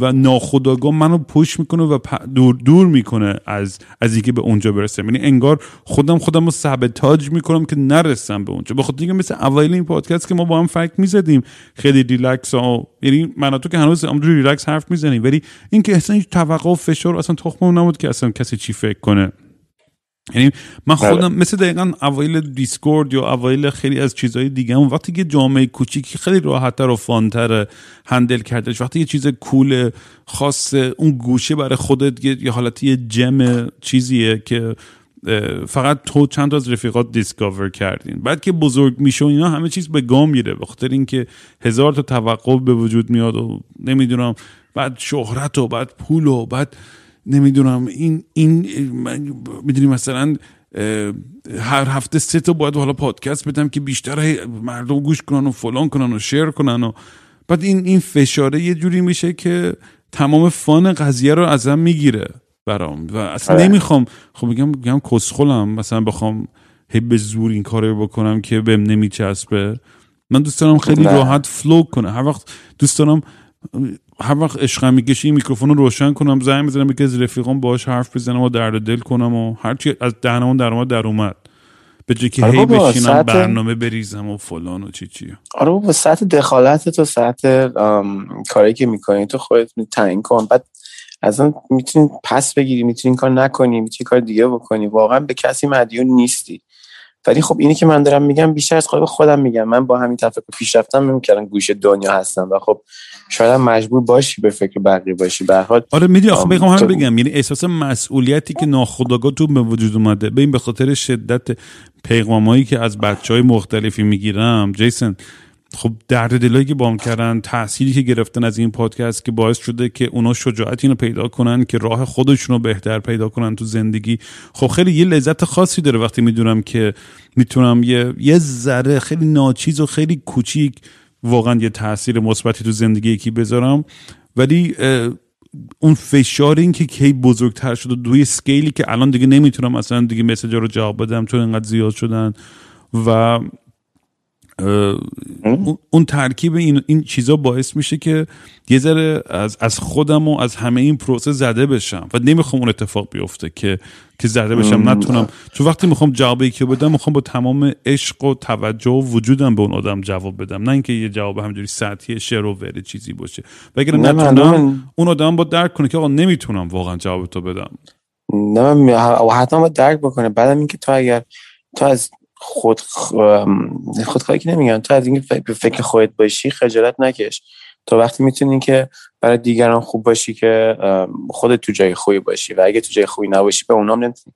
ناخداگاه منو push می‌کنه و دور دور می‌کنه از از اینکه به اونجا برسم. یعنی انگار خودم خودم رو sabotage می‌کنم که نرسم به اونجا. بخاطر اینکه مثل اوایل این پادکست که ما با هم حرف می‌زدیم خیلی ریلکس ها یعنی من تو که هنوز امروز ریلکس حرف می‌زنیم ولی اینکه اصلا هیچ توقع و فشار اصلا تخمم نبود که اصلا کسی چی فکر کنه. یعنی من بله. خودم مثل دقیقا اوایل دیسکورد یا اوایل خیلی از چیزهای دیگه هم وقتی که جامعه کوچیکی خیلی راحتتر و fun تر هندل کردش وقتی یه چیز cool خاص اون گوشه برای خودت یه حالتی gem چیزیه که فقط تو چند از رفیقات discover کردین بعد که بزرگ میشه و اینا همه چیز به گا میره بخاطر اینکه هزار تا توقع به وجود میاد و نمی‌دونم بعد شهرت و بعد پول و بعد نمی‌دونم این این می‌دونی مثلا هر هفته سه تا باید حالا پادکست بدم که بیشتر مردم گوش کنن و فلان کنن و share کنن و بعد این این فشاره یه جوری میشه که تمام fun قضیه رو ازم می‌گیره برام و اصلا آره. نمی‌خوام خب میگم میگم کسخلم مثلا بخوام هی به زور این کارو بکنم که بهم نمیچسبه من دوست دارم خیلی. راحت flow کنه هر وقت دوست دارم هر وقت عشقم می‌کشه این میکروفون رو روشن کنم زنگ بزنم یکی از رفیقام باهاش حرف بزنم و درد دل کنم و هرچی از دهنمون در اومد در اومد. به جای که آره هی بشینم ساعت- برنامه بریزم و فلان و چی چی. آره بابا سطح دخالت تو ام، کاری که می‌کنی تو خودت تعیین کن. بعد اصلا می‌تونی پس بگیری می‌تونی کار نکنی می‌تونی کار دیگه بکنی. واقعا به کسی مدیون نیستی. ولی خب اینی که من دارم میگم بیشتر از خود خودم میگم. من با همین تفکر پیش رفتم نمی‌کردم گوشه دنیا هستم و خب شاید هم مجبور باشی به فکر بقیه باشی. به حال آره می‌دونی آخه آم، بخوام هم بگم. یعنی احساس مسئولیتی که ناخودآگاه تو به وجود اومده ببین به خاطر شدت پیغامایی که از بچه های مختلفی می‌گیرم. جیسن خب درد دلایی که بام کردن تأثیری که گرفتن از این پادکست که باعث شده که اونا شجاعت اینو پیدا کنن که راه خودشون رو بهتر پیدا کنن تو زندگی. خب خیلی یه لذت خاصی داره وقتی می‌دونم که می‌تونم یه یه ذره خیلی ناچیز و خیلی کوچیک واقعا یه تاثیر مثبتی تو زندگی یکی بذارم. ولی اون فشار این که کی بزرگتر شد و دوی سکیلی که الان دیگه نمی‌تونم اصلا دیگه مسیج رو جواب بدم چون انقدر زیاد شدن و اون- ترکیب این, این چیزا باعث میشه که یه ذره از, از خودم و از همه این پروسه زده بشم. و نمی‌خوام اون اتفاق بیفته که که زده بشم. نتونم چون وقتی می‌خوام جواب یکی رو بدم می‌خوام با تمام عشق و توجه و وجودم به اون آدم جواب بدم. نه اینکه یه جواب همجوری سطحی شعر و ور چیزی باشه. و اگر نه، من- نتونم اون آدم با درک کنه که آقا نمی‌تونم واقعا جواب تو بدم. نه و حتما باید درک بکنه. بعدم اینکه تو اگر تو از خود خودخواهی که نمیگم تو از اینکه به فکر خودت باشی خجالت نکش. تو وقتی می‌تونی که برای دیگران خوب باشی که خودت تو جای خوبی باشی و اگه تو جای خوبی نباشی به اونام نمی‌تونی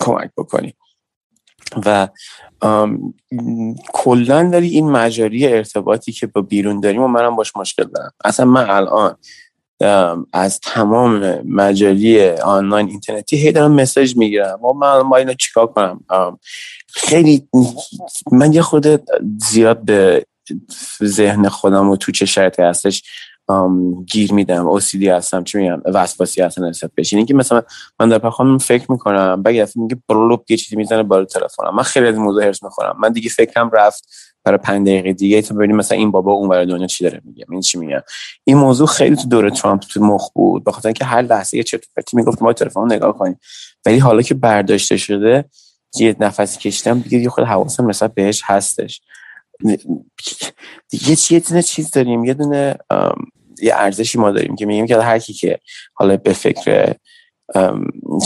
کمک بکنی. و کلا داری این مجاری ارتباطی که با بیرون داریم و منم باش مشکل دارم. اصلا من الان از تمام مجاری آنلاین اینترنتی هی دارم مسیج می‌گیرم. و من با اینو چیکار کنم؟ خیلی من یه خود زیاد به ذهن خودم و تو چه شرطی هستش گیر میدم. اوسیدی هستم چی میگم؟ وسواسی هستم نسبت بهش. که مثلا من در پخوام فکر می‌کنم بعد یه دفعه میگه برلوب یه چیزی می‌زنه بالا تلفنم. من خیلی از موضوع هرس می‌خورم. من دیگه فکرم رفت برای پنج دقیقه دیگه تا ببینیم مثلا این بابا اون برای دنیا چی داره میگه. این چی میگه؟ این موضوع خیلی تو دوره ترامپ تو مخ بود. به خاطر اینکه هر لحظه یه چرت پرتی می‌گفت ما تلفن نگاه کنیم. ولی حالا که برداشته شده یه نفسی کشیدم دیگه یه خود حواسم نسبت بهش هستش. یه چیه دونه چیز داریم. یه دونه یه ارزشی ما داریم که میگیم که هر کی که حالا به فکر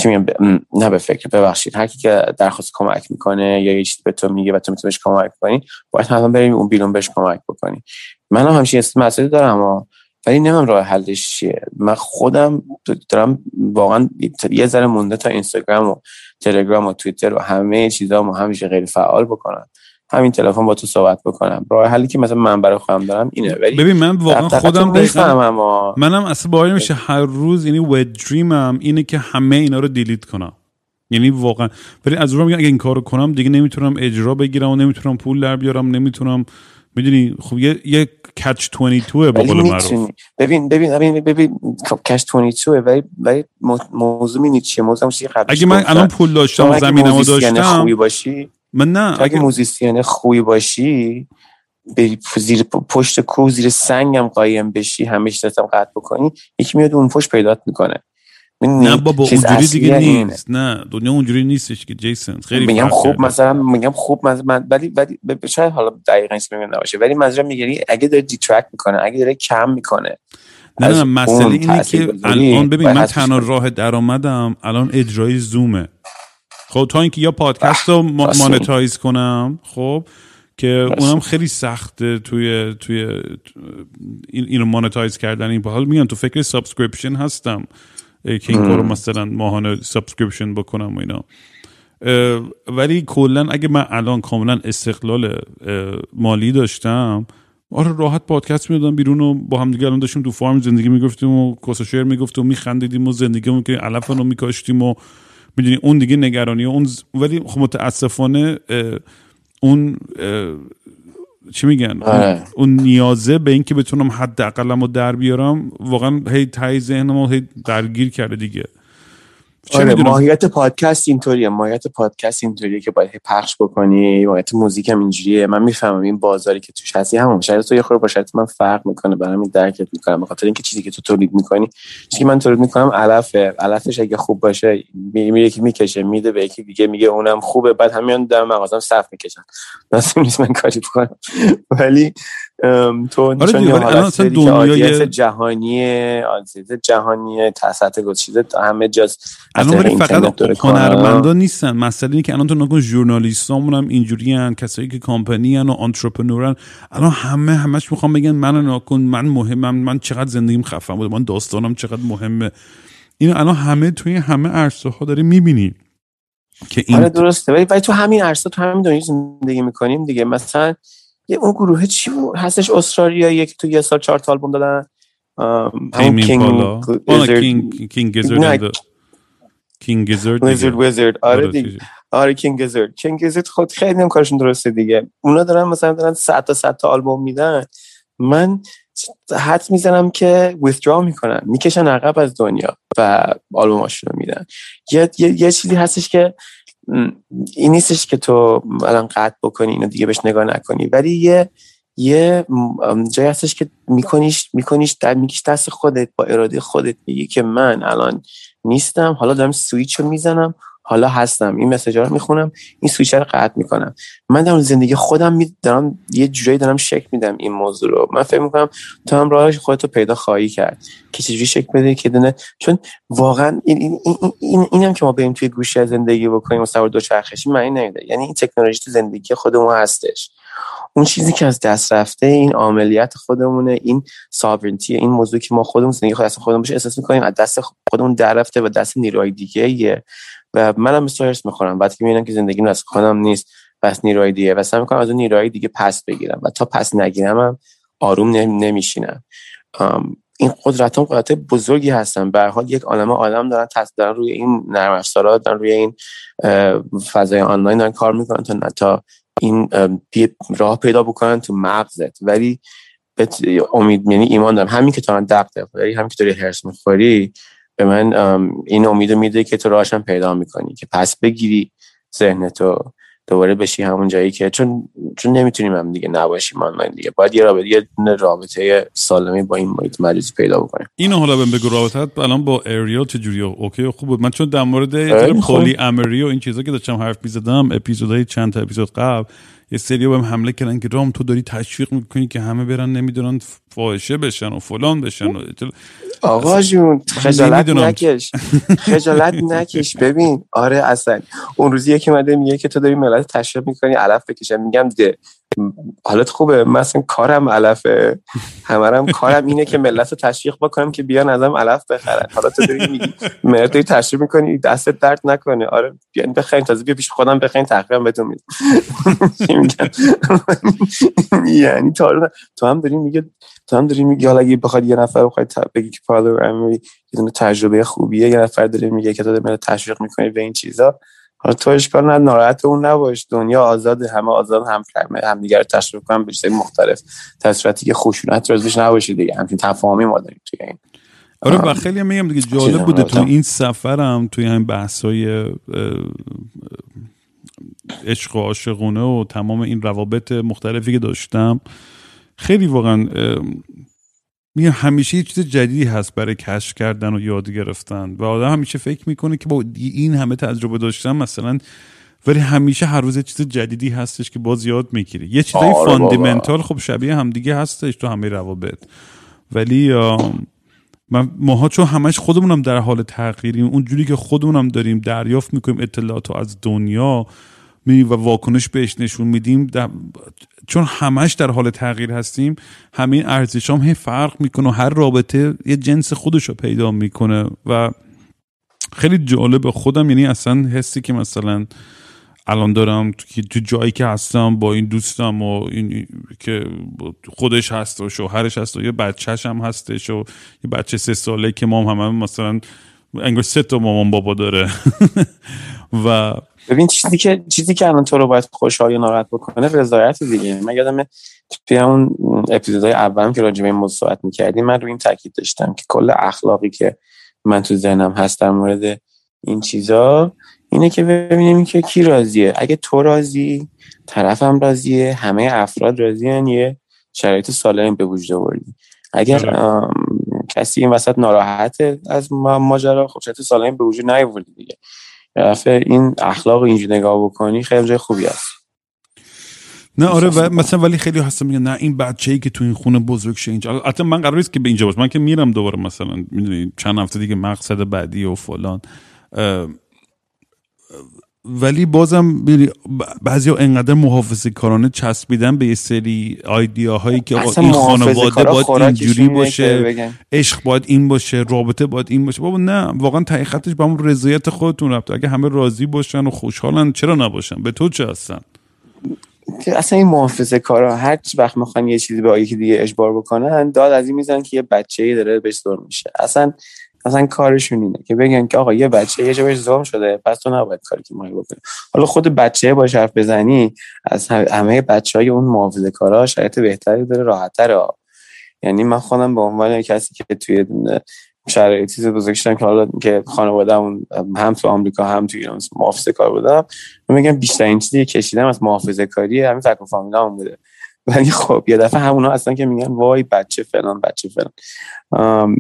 چی میگم نه به فکر ببخشید. هر کی که درخواست کمک می‌کنه یا یه چیزی به تو میگه و تو می‌تونی بهش کمک کنی باید حتما بریم اون بیرون بهش کمک بکنی. من هم همچین مسئله دارم ها ولی نمیم راه حلش چیه. من خودم دارم واقعا یه ذره مونده تا اینستاگرام و تلگرام و توییتر و همه چیزا همیشه غیر فعال بکنم. همین تلفن با تو صحبت بکنم. راه حلی که مثلا من برای خودم دارم اینه. ولی ببین من واقعا خودم می‌فهمم. منم اصلا باور میشه هر روز یعنی ود دریمم اینه که همه اینا رو دیلیت کنم. یعنی واقعا. ولی از اون میگم اگه این کارو کنم دیگه نمی‌تونم اجرا بگیرم و نمی‌تونم پول در بیارم نمی‌تونم. می‌دونی؟ خب یه یه کچ 22 به ولی قول معروف. ببین ببین ببین ببین خب کش 22 ولی ولی مو- موضوع می چیه؟ موضوع چیه اگه من. الان پول داشتم و زمینمو داشتم. خوبی باشی من نه اگه موزیسین خوبی باشی بری زیر پشت کوه زیر سنگم قایم بشی همه چیزتم قطع بکنی یکی میاد اون پشت پیدات می‌کنه نه بابا اونجوری دیگه. نیست نه دنیا اونجوری نیستش که جیسون خیلی میگم خوب. مثلا میگم خوب مثلا من ولی ولی شاید حالا دقیقا اسم نباشه ولی منظورم می‌گیری اگه داره detract می‌کنه اگه داره کم می‌کنه نه نه مسئله اینه که الان ببین من تنها. راه درآمدم الان اجرای زومه خب تا اینکه یا پادکست رو monetize کنم خب که اونم. خیلی سخته توی توی این اینو monetize کردن. این حال میگم تو فکر subscription هستم که این کارو مثلا ماهانه subscription بکنم و اینا. ولی کلا اگه من الان کاملا استقلال مالی داشتم آره راحت پادکست می‌دادم بیرون و با هم دیگه الان داشتیم تو farm زندگی می‌گفتیم و کس شعر می‌گفتیم و میخندیدیم و زندگی که علف رو میکاشتیم و می‌دونی اون دیگه نگرانی اون ز- ولی خب متاسفانه اه، اون اه، چی میگن آره. اون نیازه به اینکه بتونم حداقلم رو در بیارم واقعا هی ته ذهنمو هی درگیر کرده دیگه آره. ماهیت پادکست اینطوریه ماهیت پادکست اینطوریه که باید پخش بکنی ماهیت موزیک هم اینجوریه. من می‌فهمم این بازاری که توش هستی همون شاید تو یه خورده با من فرق می‌کنه برام این درکت می‌کنم به خاطر اینکه چیزی که تو تولید می‌کنی چیزی که من تولید می‌کنم علفه. علفش اگه خوب باشه می- میره یکی می‌کشه میده به یکی دیگه میگه اونم خوبه بعد همین در مغازم صف می‌کشن. لازم نیست من کاری بکنم. ولی تو آره داری که دنیای- audience جهانی audience جهانی تسط گذشته همه جاست الان ولی فقط داره هنرمندا نیستن. مسئله اینه که الان تو نکن ژورنالیستامون هم اینجوری کسایی که کامپنی و آنترپرنورن الان همه همش می‌خوام بگن من نکن من مهمم من چقدر زندگیم خفن بوده من داستانم چقدر مهمه. اینو الان همه توی همه عرصه ها داری می‌بینی که این آره درسته. ولی ولی تو همین عرصه تو همین دنیا زندگی می‌کنیم دیگه. مثلا یه اون گروه چی بود؟ هستش استرالیایی که تو یه سال چهار تا آلبوم دادن. همون کینگ کینگ. گیزرد کینگ گیزرد ویزرد ویزرد. آره دیگه. آره کینگ گیزرد. کینگ گیزرد خود خیلی هم کارشون درسته دیگه. اونا دارن مثلا دارن 100 تا 100 تا آلبوم میدن. من حد می‌زنم که withdraw می‌کنن. می‌کشن عقب از دنیا و آلبوماشون رو میدن. یه, یه, یه چیزی هستش که این نیستش که تو الان قطع بکنی اینو دیگه بهش نگاه نکنی. ولی یه یه جایی هستش که میکنیش میکنیش در میگیش دست خودت با اراده خودت میگی که من الان نیستم حالا دارم سویچ رو می‌زنم. حالا هستم. این مسیج رو می‌خونم این سویچ رو قطع می‌کنم. من در زندگی خودم می دارم یه جورایی دارم شکل میدم این موضوع رو. من فکر می‌کنم تو هم راهش خودت رو پیدا خواهی کرد که چجوری شکل بده که دونه چون واقعا این این این, این اینم که ما بریم توی گوشه از زندگی بکنیم و سوار دوچرخشی معنی نمیده. یعنی این تکنولوژی تو زندگی خودمون هستش. اون چیزی که از دست رفته این عملیات خودمونه این ساورنتی این موضوع که ما خودمون زندگی خودمون بشه احساس می‌کنیم از دست خودمون در رفته و دست نیروهای دیگه و منم مثل هرس می‌خورم بعد که می‌بینم که زندگی از خودم نیست بس نیروهای دیگه. و سعی می‌کنم از اون نیروهای دیگه پس بگیرم و تا پس نگیرم هم آروم نمیشینم. این قدرت هم قدرت بزرگی هستن. به حال یک عالم آدم دارن دارن روی این نرم افزارا دارن روی این فضای آنلاین دارن کار می‌کنن تا تا این راه پیدا بکنن تو مغزت. ولی امید یعنی ایمان دارم. همین که تو دق دق ولی همین که داری هرس می‌خوری به من این امید میده که تو راهشم پیدا می‌کنی که پس بگیری ذهنتو دوباره بشی همون جایی که چون چون نمی‌تونیم هم دیگه نباشیم آنلاین دیگه. باید یه رابطه یه رابطه سالمی با این محیط مجازی پیدا بکنیم. اینو حالا بهم بگو رابطت الان با اریال چجوری؟ اوکی خوب بود. من چون در مورد پلی امری و این چیزا که داشتم حرف می‌زدم اپیزودهای چند تا اپیزود قبل یه سری بهم حمله کردن که رام تو داری تشویق می‌کنی که همه برن نمی‌دونن فاحشه بشن و فلان بشن و آقا جون خجالت نکش. خجالت نکش. ببین آره اصلا اون روزی یکی مده میگه که تو داری ملت تشویق می‌کنی علف بکشن میگم ده. حالت خوبه من اصلا کارم علفه. همرم کارم اینه که ملت رو تشویق بکنم که بیان ازم علف بخرن. حالا تو داری میگی ملت داری تشویق می‌کنی دستت درد نکنه. آره بیان بخرین تازه بیا پیش خودم بخرین تحقیقا بهتون میدم. یعنی تو هم داری میگه تو هم داری میگی حالا اگه بخواد یه نفر بخواد بگی که پالر امری یه تجربه خوبیه یه نفر داره میگه که تو داری تشویق می‌کنی به این چیزا. حالا تو اشکال نه ناراحت اون نباش. دنیا آزاد همه آزاد هم هم دیگر رو تشویق کنن به مختلف. تصویراتی که خشونت روزش نباشه دیگه. همین تفاهمی ما داریم توی این. آره و خیلی هم میگم دیگه جالب بوده. تو این سفرم توی این بحثای عشق و عاشقونه و تمام این روابط مختلفی که داشتم خیلی واقعا میگم همیشه یه چیز جدیدی هست برای کشف کردن و یاد گرفتن. و آدم همیشه فکر می‌کنه که با این همه تجربه داشتم مثلا ولی همیشه هر روز چیز جدیدی هستش که باز یاد می‌گیری. یه چیزای آره fundamental خب شبیه همدیگه هستش تو همه روابط. ولی من ماها چون همش خودمونم در حال تغییریم اونجوری که خودمونم داریم دریافت می‌کنیم اطلاعات از دنیا و واکنش بهش نشون میدیم چون همش در حال تغییر هستیم همین ارزش هم فرق می‌کنه و هر رابطه یه جنس خودش رو پیدا می‌کنه و خیلی جالب خودم یعنی اصلا حسی که مثلا الان دارم تو جایی که هستم با این دوستم و این که خودش هست و شوهرش هست و یه بچهش هم هستش و یه بچه سه ساله که ما هم همه مثلا انگار سه تا مامان بابا داره. و ببین چیزی که چیزی که الان تو رو باید خوشحال یا ناراحت بکنه رضایت دیگه. من یادم توی اون اپیزودهای اولم که راجع به این موضوع صحبت می‌کردیم من روی این تاکید داشتم که کل اخلاقی که من تو ذهنم هست در مورد این چیزا اینه که ببینیم که کی راضیه. اگه تو راضی طرفم راضیه همه افراد راضیان یه شرایط سالم به وجود آوردی. اگر آره. کسی این وسط ناراحته از ماجرا خب شرایط سالم به وجود نیاوردی دیگه. این اخلاق اینجوری نگاه بکنی خیلی جای خوبی است نه آره و مثلا ولی خیلی هستم میگن نه این بچه ای که تو این خونه بزرگ شه اینجا. البته من قرار نیست که به اینجا باشه من که میرم دوباره مثلا می‌دونی چند هفته دیگه مقصد بعدی و فلان. ولی بازم بعضی ها انقدر محافظه کارانه چسبیدن به یه سری هایی که این خانواده باید اینجوری باشه عشق باید این باشه رابطه باید این باشه. بابا نه واقعا تحقیقتش به همون رضایت خودتون رفته اگه همه راضی باشن و خوشحالن چرا نباشن؟ به تو چه هستن؟ اصلا این محافظه کارا هر وقت می‌خوان یه چیزی به یکی دیگه اجبار بکنن داد از این میزن که یه بچه ای داره بهش میشه. اصلا اصلا کارشون اینه که بگن که آقا یه بچه یه جا بهش شده پس تو نباید کاری که ما بکنی. حالا خود بچه باش حرف بزنی از همه بچه های اون محافظه کارا شاید بهتری داره راحت‌تره. یعنی من خودم به عنوان کسی که توی شرایطی بزرگ شدم که حالا که خانواده‌مون هم تو آمریکا هم تو ایران محافظه کار بودم من میگم بیشترین چیزی کشیدم از محافظه کاری همین فکر و فامیلام بوده. ولی خب یه دفعه همونا اصلا که میگن وای بچه فلان بچه فلان.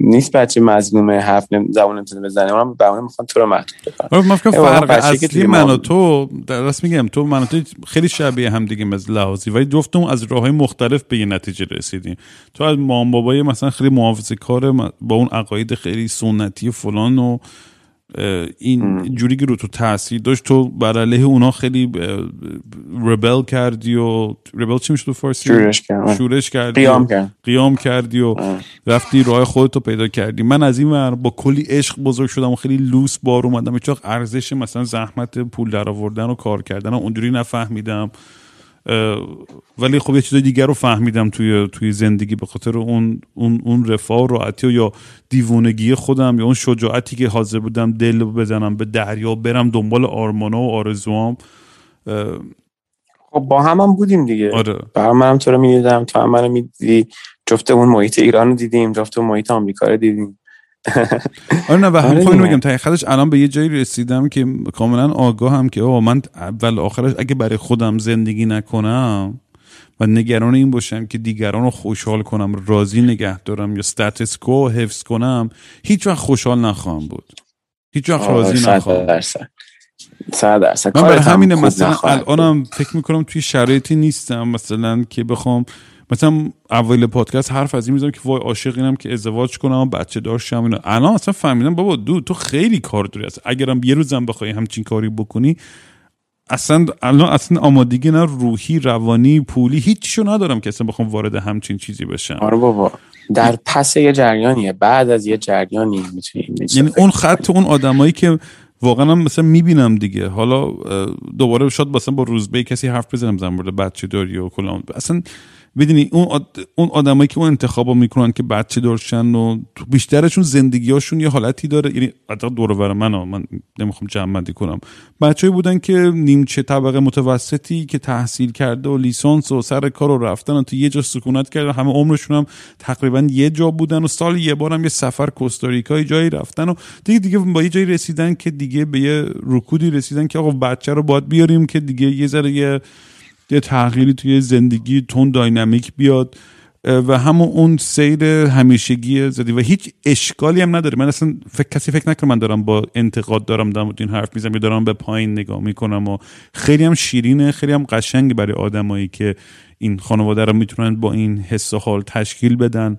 نیست بچه مظلومه حرف زبان نمی‌تونه بزنه. اونم به اون می‌خوان تو رو محدود بکنن. من فکر فرق اصلی من و تو درست میگم تو من و تو خیلی شبیه هم دیگه از لحاظی. ولی جفتمون از راههای مختلف به یه نتیجه رسیدیم. تو از مام بابای مثلا خیلی محافظه کار با اون عقاید خیلی سنتی فلان و این جوری که رو تو تاثیر داشت تو بر علیه اونا خیلی ربل کردی و ربل چی میشه تو فارسی؟ شورش شورش کردی قیام, کرد. قیام کردی و رفتی راه خودتو پیدا کردی. من از این ور با کلی عشق بزرگ شدم و خیلی لوس بار اومدم. هیچ ارزش مثلا زحمت پول در آوردن و کار کردن و اونجوری نفهمیدم. ولی خب یه چیز دیگر رو فهمیدم توی توی زندگی به خاطر اون اون اون رفاه و راحتی و یا دیوونگی خودم یا اون شجاعتی که حاضر بودم دل بزنم به دریا برم دنبال آرمانا و آرزوام خب با هم هم بودیم دیگه. آره. بر منم تو رو می‌دیدم؟ تو هم منو می‌دیدی. جفت اون محیط ایران رو دیدیم جفت اون محیط آمریکا رو دیدیم. آره نه و همین آره بگم تا خودش الان به یه جایی رسیدم که کاملا آگاه هم که آه من اول آخرش اگه برای خودم زندگی نکنم و نگران این باشم که دیگران رو خوشحال کنم راضی نگه دارم یا ستاتس کو حفظ کنم هیچ وقت خوشحال نخواهم بود. هیچ وقت راضی نخواهم. درصد. درصد. من برای همینه مثلا الانم فکر می‌کنم توی شرایطی نیستم مثلا که بخوام مثلا اول پادکست حرف از این می‌زنم که وای عاشق اینم که ازدواج کنم و بچه داشتم اینا الان اصلا فهمیدم بابا دو تو خیلی کار داری. اصلا اگرم یه روزم بخوای همچین کاری بکنی اصلا الان اصلا آمادگی نه روحی روانی پولی هیچیشو ندارم که اصلا بخوام وارد همچین چیزی بشم. آره بابا. در پس یه جریانیه. بعد از یه جریانی می‌تونی یعنی اون خط اون آدمایی که واقعا هم مثلا می‌بینم دیگه. حالا دوباره شاید مثلا با روزبه کسی حرف بزنم زن بچه داری و کلام اصلا بدونی اون آد... اون آدمایی که اون انتخابا می‌کنن که بچه دارشن و بیشترشون زندگیاشون یه حالتی داره. یعنی دور بر من من نمی‌خوام جمع کنم. بچه‌ای بودن که نیمچه طبقه متوسطی که تحصیل کرده و لیسانس و سر کار رو رفتن و تو یه جا سکونت کردن همه عمرشون هم تقریبا یه جا بودن و سال یه بارم یه سفر کوستاریکای جایی رفتن و دیگه دیگه با یه جایی رسیدن که دیگه به یه رکودی رسیدن که آقا بچه رو باید بیاریم که دیگه یه ذره یه یه تغییری توی زندگی تون داینامیک بیاد و همون اون سیر همیشگی زدی. و هیچ اشکالی هم نداره. من اصلا فکر کسی فکر نکنم من دارم با انتقاد دارم در این حرف می‌زنم یا دارم به پایین نگاه می‌کنم. و خیلی هم شیرینه خیلی هم قشنگ برای آدمایی که این خانواده رو می‌تونن با این حس و حال تشکیل بدن.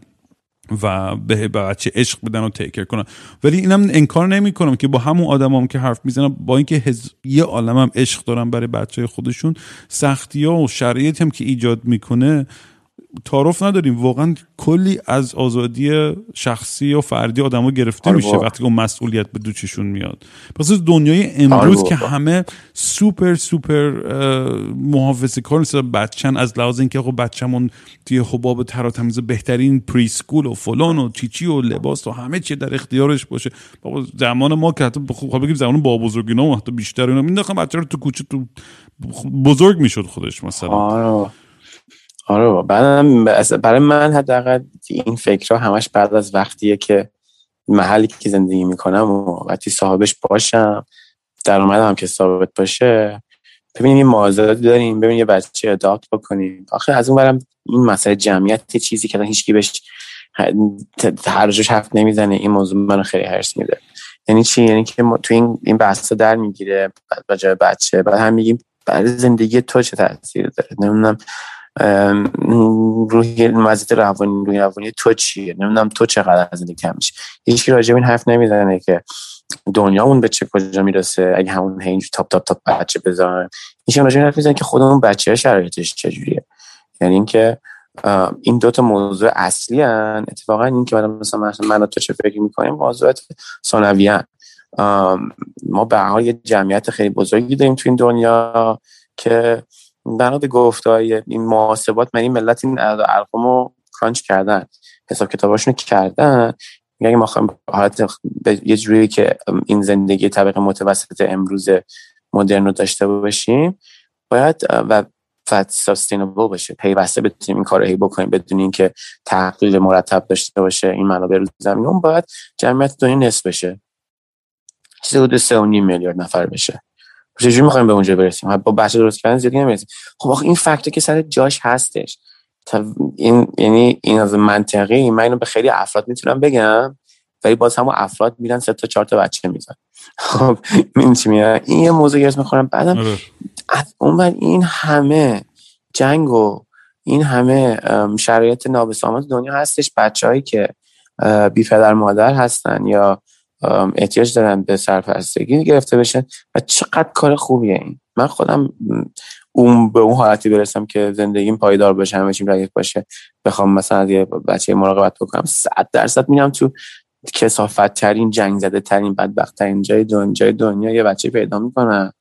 و به بچه عشق بدن و تیکر کنن. ولی اینم انکار نمی کنم که با همون آدم هم که حرف می‌زنم با اینکه هز... یه عالم هم عشق دارم برای بچه خودشون سختی ها و شرایطی هم که ایجاد می‌کنه تعارف نداریم. واقعا کلی از آزادی شخصی و فردی آدما گرفته آره میشه وقتی اون مسئولیت به دوچشون میاد. پس دنیای امروز آره که همه super super محافظه کار نیست بچن از لحاظ اینکه خب بچه‌مون توی حباب تر تمیز بهترین preschool و فلان و چیچی و لباس و همه چی در اختیارش باشه. بابا زمان ما که حتی خب بگیم زمان با بزرگینا حتی بیشتر اینا مینداختن بچه رو تو کوچه تو بزرگ می‌شد خودش مثلا. آره. آره بعدم برای من حداقل این فکرها همش بعد از وقتیه که محلی که زندگی می‌کنم و وقتی صاحبش باشم درآمدم که ثابت باشه ببینیم یه مازادی داریم ببینیم یه بچه اداپت بکنیم. آخه از اون برم این مسئله جمعیت چیزی که هیچ کی بهش هر جوش حرف نمی‌زنه این موضوع منو خیلی هرس میده. یعنی چی؟ یعنی که تو این این بحث در می‌گیره بعد بچه بعد هم میگیم برای زندگی تو چه تاثیر داره؟ نمی‌دونم. روی مزید روانی روی روانی تو چیه؟ نمی‌دونم تو چقدر از زندگی میشه هیچ راجع این حرف نمی‌زنه که دنیامون به چه کجا می‌رسه اگه همون هینج تاپ تاپ تاپ بچه بذارن. هیچ راجع حرف می‌زنه که خودمون بچه شرایطش چجوریه. یعنی اینکه این دوتا موضوع اصلی هن. اتفاقا این که مثلا من و تو چه فکر می‌کنیم موضوعات ثانوی ما به حال یه جمعیت خیلی بزرگی داریم تو این دنیا که بنا به گفتهای این محاسبات من این ملت این ارقامو کرانچ کردن حساب کتاباشونو کردن. اگه ما حالت یه جوری که این زندگی طبقه متوسط امروز مدرن رو داشته باشیم باید و فت سستینبل باشه پیوسته بتونیم این کار رو بکنیم بدون اینکه تحقیل مرتب داشته باشه این منابع رو زمین. اون باید جمعیت دنیا نصف بشه. چیزی حدود 3.5 میلیارد نفر بشه. چجوری می‌خوایم به اونجا برسیم؟ با بچه درست کردن زیادی نمی‌رسیم. خب آخه این فکت که سر جاش هستش. این یعنی این از منطقی من اینو به خیلی افراد می‌تونم بگم ولی باز همون افراد میرن سه تا چهار تا بچه میزن خب این چی میاد این یه موضوع گرس می‌خورم. بعدم آره. از اون این همه جنگ و این همه شرایط نابسامات دنیا هستش. بچههایی که بی پدر مادر هستن یا احتیاج دارن به سرپرستگی گرفته بشن و چقدر کار خوبیه این. من خودم اون به اون حالتی برسم که زندگیم پایدار باشه همه چیم ردیف باشه بخوام مثلا یه بچه مراقبت بکنم صد درصد میرم تو کسافت ترین جنگ زده ترین بدبخت ترین جای دنیا, جای دنیا یه بچه پیدا می‌کنم.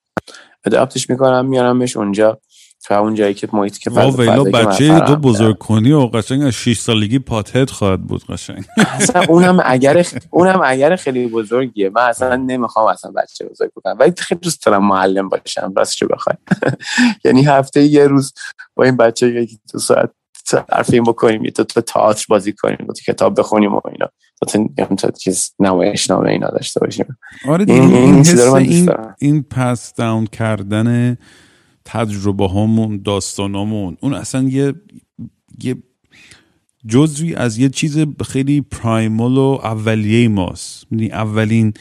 اداپتش می‌کنم میارمش اونجا. تو اون جایی که محیطی که ویلا بچه تو بزرگ کنی و قشنگ از 6 سالگی پاتت خواهد بود قشنگ. اصلا اونم اگر اونم اگر خیلی بزرگیه. من اصلا نمی‌خوام اصلا بچه بزرگ بکنم ولی خیلی دوست دارم معلم باشم. راستش بخوای؟ یعنی هفته یه روز با این بچه یکی دو ساعت حرفیم بکنیم. یه تو تئاتر بازی کنیم تو کتاب بخونیم و اینا. تو چیز نمایش نامه اینا داشته باشیم. آره این این, این, این پس داون کردن تجربه هامون داستانامون. اون اصلا یه یه جزوی از یه چیز خیلی پرایمال و اولیه ماست. اولین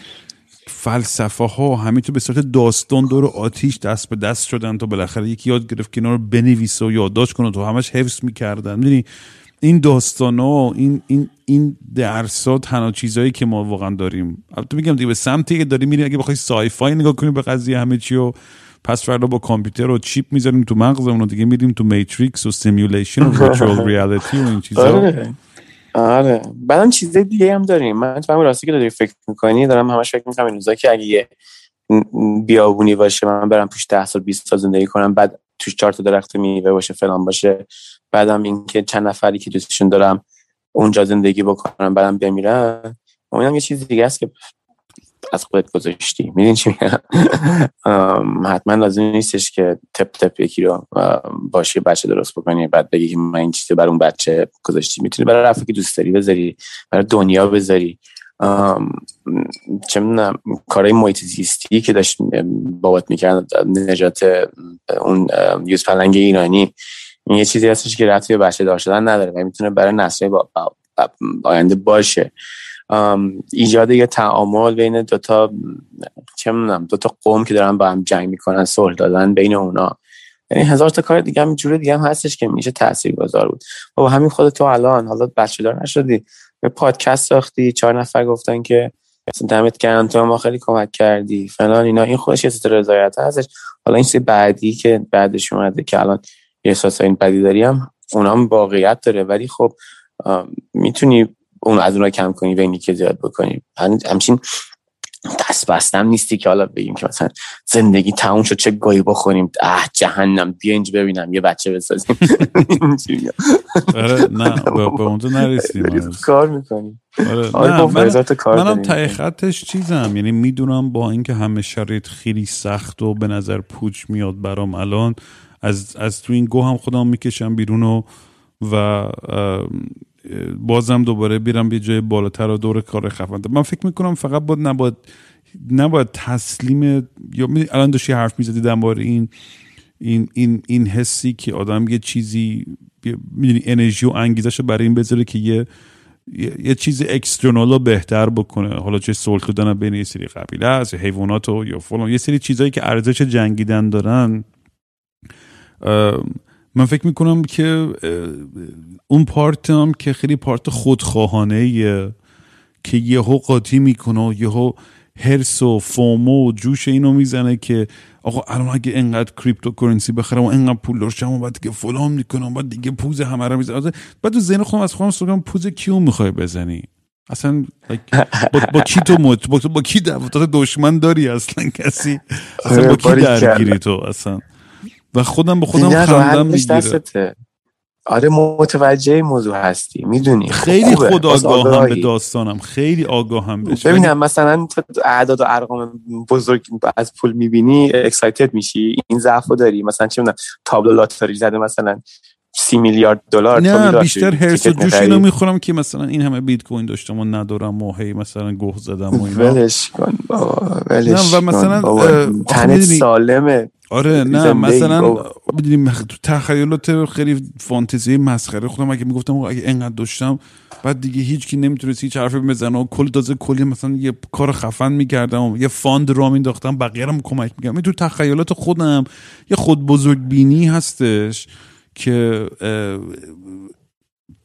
فلسفه ها همین تو به صورت داستان دور آتیش دست به دست شدن تا بالاخره یکی یاد گرفت که اینا رو بنویسه و یادداشت کنه تو همش حفظ می‌کردن. می‌دونی این داستان ها این این این درس ها تنها چیزهایی که ما واقعا داریم. البته میگم دیگه به سمتی که داریم میریم اگه بخوای sci-fi نگاه کنیم به قضیه همه چی و پس فردا با کامپیوتر و chip می‌ذاریم تو مغزمون و دیگه میریم تو matrix و simulation و virtual reality و این چیزا. آره. آره. بعدم چیز دیگه هم داریم. من تو راستی که داری فکر می‌کنی دارم همش فکر می‌کنم این روزا که اگه یه بیابونی باشه من برم توش 10 سال 20 سال زندگی کنم بعد توش چهار تا درخت میوه باشه فلان باشه بعدم اینکه چند نفری که دوستشون دارم اونجا زندگی بکنم بعدم بمیرن. اونم یه چیز دیگه است که از خودت گذاشتی. میدین چی میگم؟ حتما لازم نیستش که تپ تپ یکی رو باشی بچه درست بکنی بعد بگی که من این چیزی برای اون بچه گذاشتی. می‌تونی برای رفتی که دوست داری بذاری برای دنیا بذاری. چه می‌دونم کارهای محیط زیستی که داشت بابت می‌کرد نجات اون یوز پلنگ ایرانی این یه چیزی هستش که رفتی به بچه دار شدن نداره و می‌تونه برای نسل آینده باشه. ایجاد یه تعامل بین دوتا چه می‌دونم دوتا قوم که دارن با هم جنگ می‌کنن صلح دادن بین اونا. یعنی هزار تا کار دیگه هم جور دیگه هم هستش که میشه تاثیر گذار بود. با همین خود تو الان حالا بچه دار نشدی؟ به پادکست ساختی چهار نفر گفتن که دمت گرم تو ما خیلی کمک کردی فلان اینا. این خودش یه رضایت هستش. حالا این چیز بعدی که بعدش اومده که الان یه احساس این بدی داری هم اونام واقعیت داره. ولی خب می‌تونی اون از اونها کم کنی و که زیاد بکنی. همچین دست بستم نیستی که حالا بگیم که مثلا زندگی تموم شد چه گاهی بخوریم. اه جهنم بیا اینجا ببینم یه بچه بسازیم. آره نه به اونجا نرسیم کار می‌کنیم. آره من منم تای خطش چیزم. یعنی می‌دونم با اینکه همه شرایط خیلی سخت و به نظر پوچ میاد برام الان از از تو این گو هم خودم می‌کشم بیرون و و بازم دوباره بیرم به جای بالاتر و دور کار خفن من فکر می‌کنم فقط باید نباید نباید تسلیم یا الان داشتی حرف می‌زدی درباره این این این این حسی که آدم یه چیزی می‌دونی انرژی و انگیزش برای این بذاره که یه یه, چیز اکسترنال رو بهتر بکنه. حالا چه صلح دادن بین یه سری قبیله است یا حیوانات و یا فلان. یه سری چیزهایی که ارزش جنگیدن دارن من فکر می‌کنم که اون پارت هم که خیلی پارت خودخواهانه که یهو قاطی می‌کنه و یهو حرص و FOMO و جوش اینو می‌زنه که آقا الان اگه انقدر cryptocurrency بخرم و انقدر پول داشتم و بعد دیگه فلان می‌کنم بعد دیگه پوز همه رو می‌زنم بعد تو ذهن خودم از خودم سوگم پوز کیو می‌خوای بزنی؟ اصلا با, با کی تو مت با, با کی دشمن داری اصلا کسی؟ اصلا با کی درگیری تو اصلا؟ و خودم به خودم خندم می‌گیره. آره متوجه موضوع هستی می‌دونی. خب خیلی خود آگاهم به داستانم خیلی آگاهم بهش. ببینم مثلا تو اعداد و ارقام بزرگ از پول می‌بینی اکسایتد میشی این ضعف داری مثلا چه می‌دونم تابلو لاتاری زده مثلا. سی میلیارد دلار نه بیشتر هرس و جوش اینو می‌خورم که مثلا این همه بیت کوین داشتم و ندارم و هی مثلا گوه زدم و اینا. ولش کن بابا ولش و مثلا تنت سالمه. آره نه مثلا بدونیم تو تخیلات خیلی فانتزی مسخره خودم اگه می‌گفتم اگه انقدر داشتم بعد دیگه هیچ کی نمی‌تونست هیچ حرفی بزنه و کل تازه کلی مثلا یه کار خفن می‌کردم یه فاند را مینداختم بقیه رو کمک می‌کردم. تو تخیلات خودم یه خود بزرگ بینی هستش. که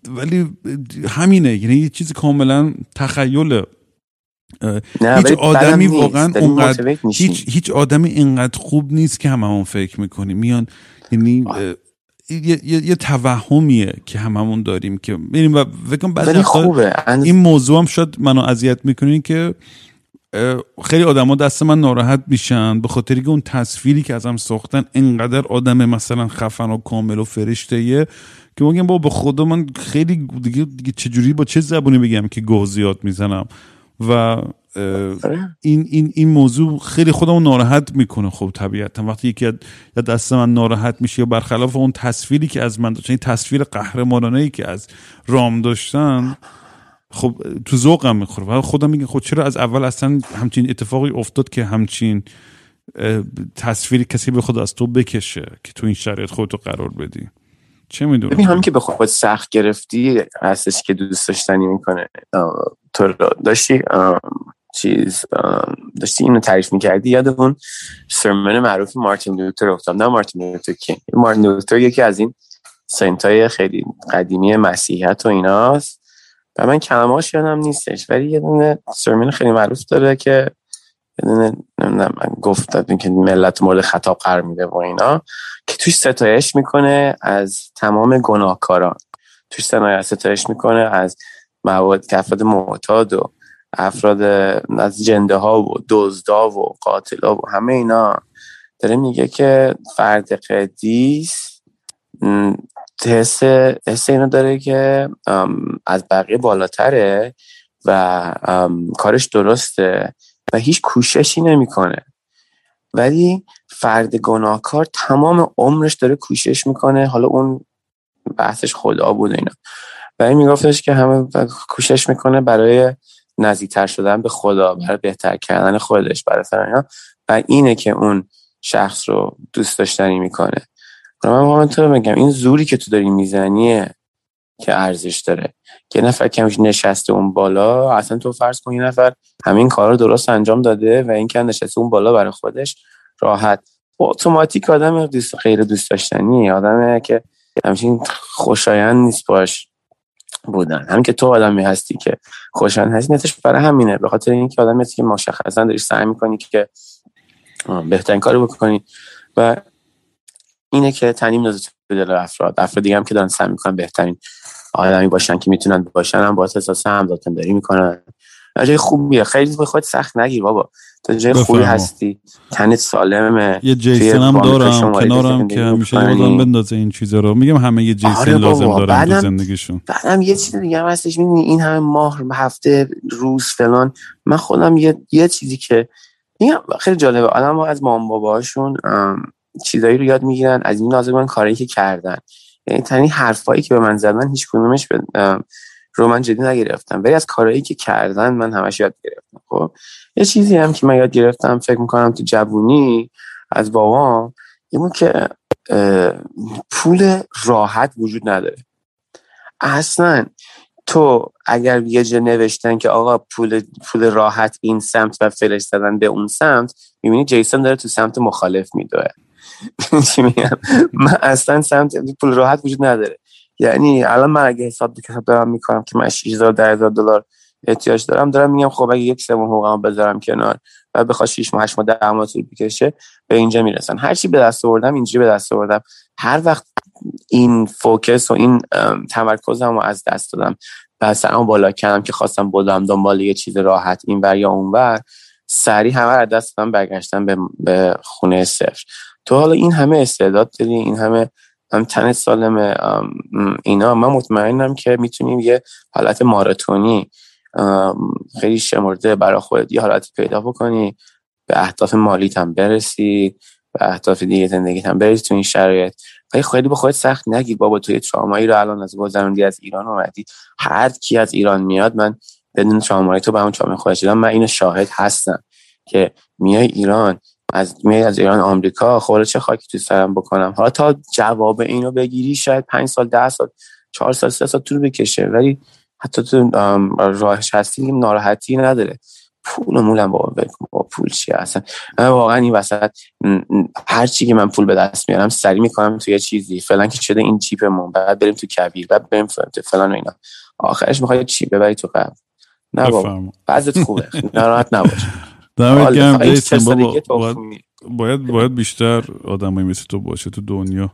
ولی همینه یعنی یه چیزی کاملا تخیله هیچ آدمی واقعا اونقدر هیچ هیچ آدمی اینقدر خوب نیست که هممون فکر می‌کنیم. میان یعنی یه, یه،, توهمیه که هممون داریم که میریم و فکر بعضی این موضوع هم شاید منو اذیت می‌کنین که خیلی آدما دست من ناراحت میشن به خاطری که اون تصویری که ازم ساختن انقدر آدم مثلا خفن و کامل و فرشته که میگم با به خدا من خیلی دیگه, دیگه چجوری با چه زبونی بگم که گوه زیاد می‌زنم و آره. این, این, این موضوع خیلی خودمون ناراحت می‌کنه خب طبیعتا وقتی یکی دست من ناراحت میشه یا برخلاف اون تصویری که از من داشتن این تصویر قهرمانانه ای که از رام داشتن خب تو ذوقم می‌خوره. و خودم میگه خب چرا از اول اصلا همچین اتفاقی افتاد که همچین تصویری کسی به خود از تو بکشه که تو این شرایط خودتو قرار بدی؟ چه می‌دونم؟ ببین هم که به خود سخت گرفتی هستش که دوست داشتنی می‌کنه. تو داشتی؟ چیز داشتی اینو تعریف می‌کردی؟ یاد اون سرمن معروف مارتین لوتر افتاد. نه مارتین لوتر کینگ مارتین لوتر یکی از این سنتای خیلی قدیمی مسیحیت و ایناست. و من کلمه‌اش یادم نیستش ولی یه دونه سرمن خیلی معروف داره که یه دونه نمی‌دونم من گفت که ملت مورد خطاب قرار میده و اینا که توش ستایش می‌کنه از تمام گناهکاران. توش ستایش می‌کنه از مواد افراد معتاد و افراد از جنده ها و دزدا و قاتلا و همه اینا. داره میگه که فرد قدیس حس حس اینو داره که از بقیه بالاتره و کارش درسته و هیچ کوششی نمی‌کنه. ولی فرد گناهکار تمام عمرش داره کوشش می‌کنه. حالا اون بحثش خدا بود اینا. و این میگفتش که همه کوشش می‌کنه برای نزدیکتر شدن به خدا برای بهتر کردن خودش برای فرانیا و اینه که اون شخص رو دوست داشتنی می‌کنه. من واقعا تو میگم این زوری که تو داری میزنیه که ارزش داره. که نفر کمش نشسته اون بالا اصلا تو فرض کن یه نفر همین کار رو درست انجام داده و این که نشسته اون بالا برای خودش راحت. اتوماتیک آدم دوست خیلی دوست داشتنی آدمه که همچین خوشایند نیست باش بودن. هم که تو آدمی هستی که خوشایند هستی نتش برای همینه. به خاطر اینکه آدمی هستی که مشخصا داری سعی می‌کنی که بهترین کارو بکنی و اینه که تنیم نازه تو دل افراد. افراد دیگه هم که دارن سعی می‌کنن بهترین آدمی باشن که می‌تونن باشن هم با احساس داری می‌کنن. جای خوبیه خیلی به خود سخت نگیر بابا. تو جای خوبی هستی. تنت سالمه. یه جیسن هم دارم کنارم که همیشه بازم بندازه این چیزا رو. میگم همه یه جیسن آره لازم دارن تو زندگیشون. بعدم یه چیز دیگه هم هستش. می‌دونی این همه ماه هفته روز فلان. من خودم یه, یه چیزی که میگم خیلی جالبه. آدم از مام باباشون چیزایی رو یاد می‌گیرن. از این نازمان کاری که کردن. یعنی تنی حرفایی که به من زدن هیچ کدومش رو من جدی نگرفتم. ولی از کارهایی که کردن من همش یاد گرفتم. خب یه چیزی هم که من یاد گرفتم فکر می‌کنم تو جوونی از بابام این که پول راحت وجود نداره. اصلا تو اگر یه جا نوشتن که آقا پول پول راحت این سمت و فرستادن به اون سمت می‌بینی جیسون داره تو سمت مخالف میدوه. من اصلا سمت پول راحت وجود نداره. یعنی الان من اگه حساب حساب دارم می‌کنم که من 6000 دلار احتیاج دارم دارم میگم خب اگه یک سوم حقوقم بذارم کنار و بخواد 6 ماه 8 ماه 10 ماه طول بکشه به اینجا می‌رسن. هر چی به دست آوردم اینجوری به دست آوردم. هر وقت این فوکس و این تمرکزم رو از دست دادم و سرم بالا کردم که خواستم بودم دنبال یه چیز راحت این بر یا اون بر سریع همه از دست دادم برگشتم به خونه صفر. تو حالا این همه استعداد داری این همه هم تن سالم اینا. من مطمئنم که می‌تونیم یه حالت ماراتونی خیلی شمرده برای خودت یه حالتی پیدا بکنی. به اهداف مالیت هم برسی به اهداف دیگه زندگیت هم برسی تو این شرایط. ولی خیلی به خودت سخت نگیر. بابا توی ترامایی رو الان از گذروندی از ایران اومدی. هر کی از ایران میاد من بدون ترامایی تو به همون ترامای خودش من اینو شاهد هستم که میای ایران از میای از ایران آمریکا خورده چه خاکی تو سرم بکنم؟ حالا تا جواب اینو بگیری شاید پنج سال ده سال چهار سال سه سال طول بکشه. ولی حتی تو راهش هستی ناراحتی نداره. پول و مولم با با پول چیه اصلا؟ من واقعا این وسط هر چی که من پول به دست میارم سری می‌کنم تو یه چیزی. فلان که شده این چیپمون بعد بریم تو کبیر بعد بریم فلان و اینا. آخرش می‌خوای چی؟ ببری تو قبل نه بابا. بعضت خوبه. ناراحت نباش. دمت گرم باید, باید باید بیشتر آدمایی مثل تو باشه تو دنیا.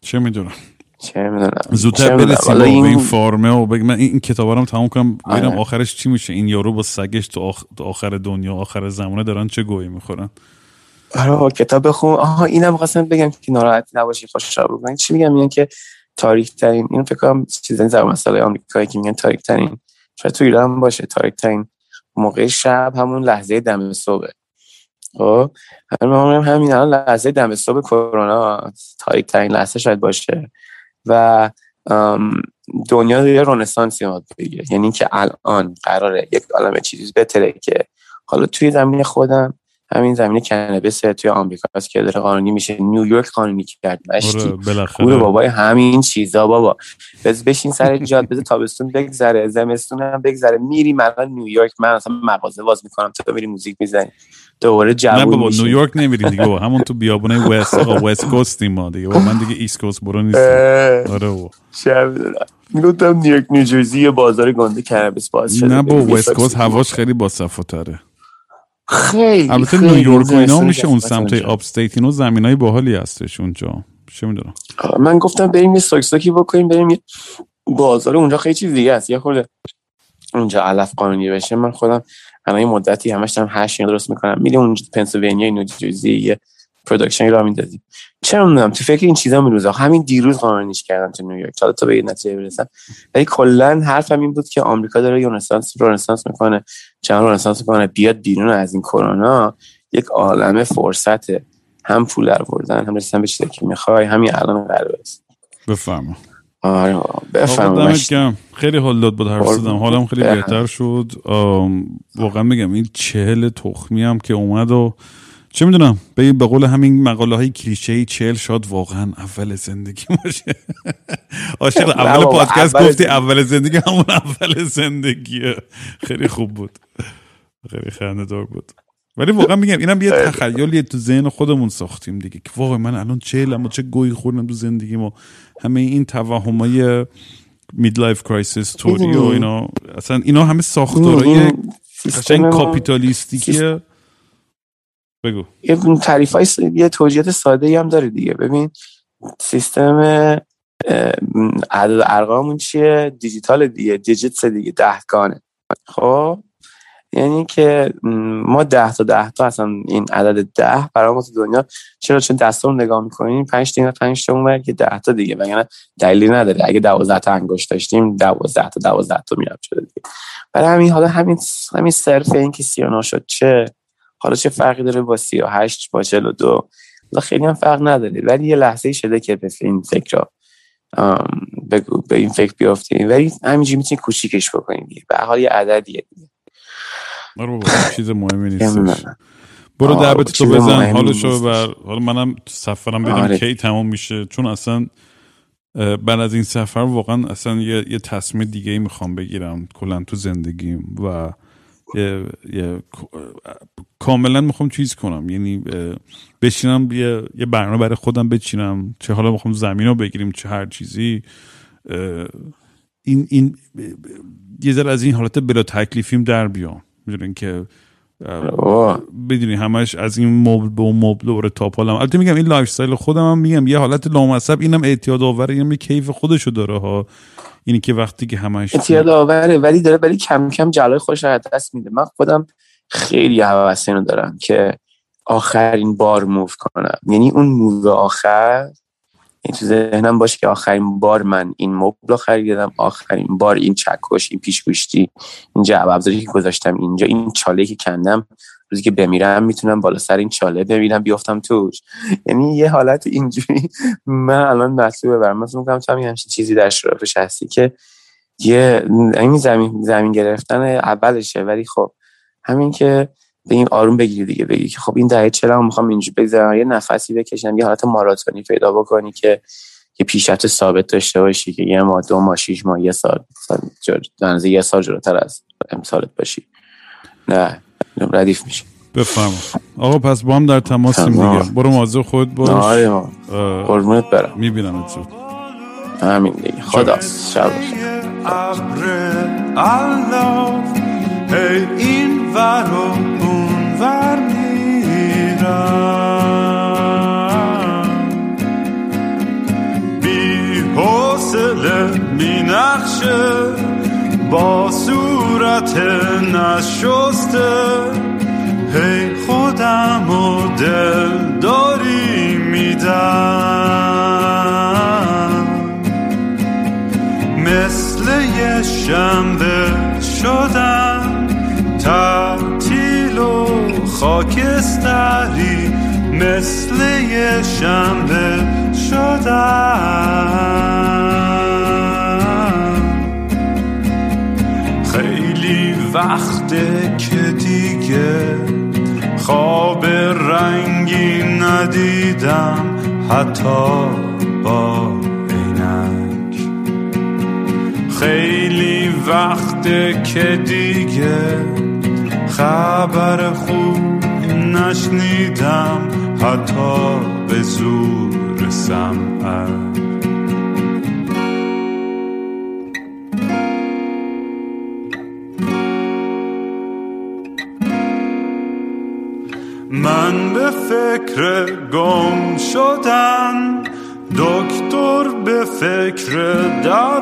چه می‌دونم. چه می‌دونم. زودتر برسیم به این فارمه و بگم من این کتابا رو تموم کنم ببینم آره. آخرش چی میشه. این یارو با سگش تو آخر دنیا آخر زمانه دارن چه گویی می‌خورن؟ آره کتاب بخون آها اینم خواستم بگم که ناراحت نباشی خوشحال بکنی چی میگم؟ میگن که تاریک ترین این فکر کنم چیزا زبان مسئله آمریکایی که میگن تاریک ترین شاید تو ایران باشه تاریک ترین موقع شب همون لحظه دم صبح. خب همین الان لحظه دم صبح کرونا تاریک ترین لحظه شاید باشه. و دنیا یه رنسانسی یاد بگیره. یعنی که الان قراره یک عالم چیزی بتره که حالا توی زمین خودم همین زمین کنبس توی آمریکا است که داره قانونی میشه. نیویورک قانونی کرد. مشتی آره بابای همین چیزا بابا. بز بشین سر جاد بذار تابستون بگذره زمستون هم بگذره. میری مثلا نیویورک من اصلا مغازه باز می‌کنم. تو میری موزیک می‌زنی. دوباره جوون نه بابا نیویورک نمیری دیگه بابا. همون تو بیابونه West آقا West Coast ی ما دیگه. بابا من دیگه East Coast برو نیستم. آره بابا. می‌گفتم نیویورک نیوجرسی بازار گنده کنبس باز شده. نه با West Coast هواش خیلی بهتره خیلی البته نیویورک و اینا میشه اون سمت upstate اینو زمینای باحالی هستش اونجا. چه می‌دونم. من گفتم بریم یه ساکساکی بکنیم بریم یه بازار اونجا خیلی چیز دیگه است یه خورده اونجا علف قانونی بشه. من خودم الان مدتی همش دارم hash درست می‌کنم. میریم اونجا پنسیلوانیا نیوجرسی یه production راه میندازیم چه می‌دونم تو فکر این چیزا میروز همین دیروز قانونیش کردن تو نیویورک. تا تا به یه نتیجه برسن ولی کلا حرفم این بود که آمریکا داره رنسانس رنسانس می‌کنه. چند رنسانس می‌کنه. بیاد بیرون از این کرونا یک عالمه فرصته هم پول بردن هم رسیدن به چیزی که می‌خوای. همین الان قرار است. بفرما. آره بفرما. خیلی حال داد بود حرف زدم. حالم خیلی بهتر شد. واقعا میگم این چهل تخمی هم که اومد و چه می‌دونم؟ به به قول همین مقاله های کلیشه چهل شاد واقعا اول زندگی باشه. عاشق اول پادکست گفتی اول زندگی همون اول زندگیه. خیلی خوب بود. خیلی خنده دار بود. ولی واقعا میگم اینم یه تخیلی تو ذهن خودمون ساختیم دیگه. که واقعا من الان چهلم و چه گویی خوردم تو زندگیمو. همه این توهمای midlife crisis طوری و اینا اصلا اینا همه ساختارهای قشنگ capitalistic یه. بگو. یه تعریف های یه توجیهات ساده ای هم داره دیگه. ببین سیستم عدد ارقامون چیه؟ دیجیتال دیگه digits دیگه دهگانه. خب؟ یعنی که ما ده تا ده تا اصلا این عدد ده برای ما تو دنیا چرا؟ چون دستا رو نگاه می‌کنیم پنج تا پنج تا اون که ده تا دیگه. وگرنه دلیلی نداره. اگه دوازده تا انگشت داشتیم دوازده تا دوازده تا می‌رفت شده دیگه. برای همین حالا همین همین صرف این که 39 شد چه؟ حالا چه فرقی داره با 38 با 42 خیلی هم فرق نداره ولی یه لحظه شده که به این فکر بگو به این فکر بیافتیم. ولی همینجوری می‌تونی کوچیکش بکنیم به حال یه عددیه دیگه. برو چیز مهمی نیست برو دعبت تو بزن. حالشو بر حالا منم سفرم ببینم آره. کی تمام میشه. چون اصلا بعد از این سفر واقعا اصلا یه, یه تصمیم دیگه ای می‌خوام بگیرم. کلا تو زندگیم و یه, یه کاملا می‌خوام چیز کنم. یعنی بشینم یه, یه برنامه برای خودم بچینم. چه حالا می‌خوام زمین رو بگیریم چه هر چیزی. این این یه ذره از این حالت بلا تکلیفیم در بیام. می‌دونین که بدونی همش از این مبل به اون مبل دوباره تاپالم البته میگم این lifestyle خودم هم میگم یه حالت لامصب اینم اعتیاد آوره اینم یه کیف خودشو داره ها. اینی که وقتی که همش اعتیاد آوره ولی داره ولی کم کم جلای خودشو از دست میده. من خودم خیلی حواس اینو دارم که آخرین بار move کنم. یعنی اون move آخر این تو ذهنم باشه که آخرین بار من این مبل خریدم آخرین بار این چکش این پیشگوشتی این جعب ابزاری که گذاشتم اینجا این چاله که کندم روزی که بمیرم می‌تونم بالا سر این چاله ببینم بیافتم توش. یعنی یه حالت اینجوری من الان مسئول برم مثلا میگم تو همین چیزی در شرافش هستی که یه این زمین زمین گرفتن اولشه. ولی خب همین که این آروم بگیری دیگه بگی که خب این دهه چرا می‌خوام اینجوری بگذارم یه نفسی بکشم یه حالت ماراتونی پیدا بکنی که یه پیشرفت ثابت داشته باشی که یه ما دو ما شیش ما یه سال سال یه سال جلوتر از امسالت باشی. نه ردیف میشه بفهم آقا پس با هم در تماسیم دیگه. برو مواظب خود باش. آره قربونت برم. می‌بینم زود. همین دیگه. خدا شب هی این ور و اون ور میرم بی حوصله می نخشه با صورت نشسته. هی خودم و دل داری میدم. مثل یه شنبه شدم خاکستری مثل یه شنبه شدم خیلی وقته که دیگه خواب رنگی ندیدم حتی با عینک. خیلی وقته که دیگه خبر خوب نشنیدم حتی به زور سمعت. من به فکر گم شدن دکتر به فکر درمون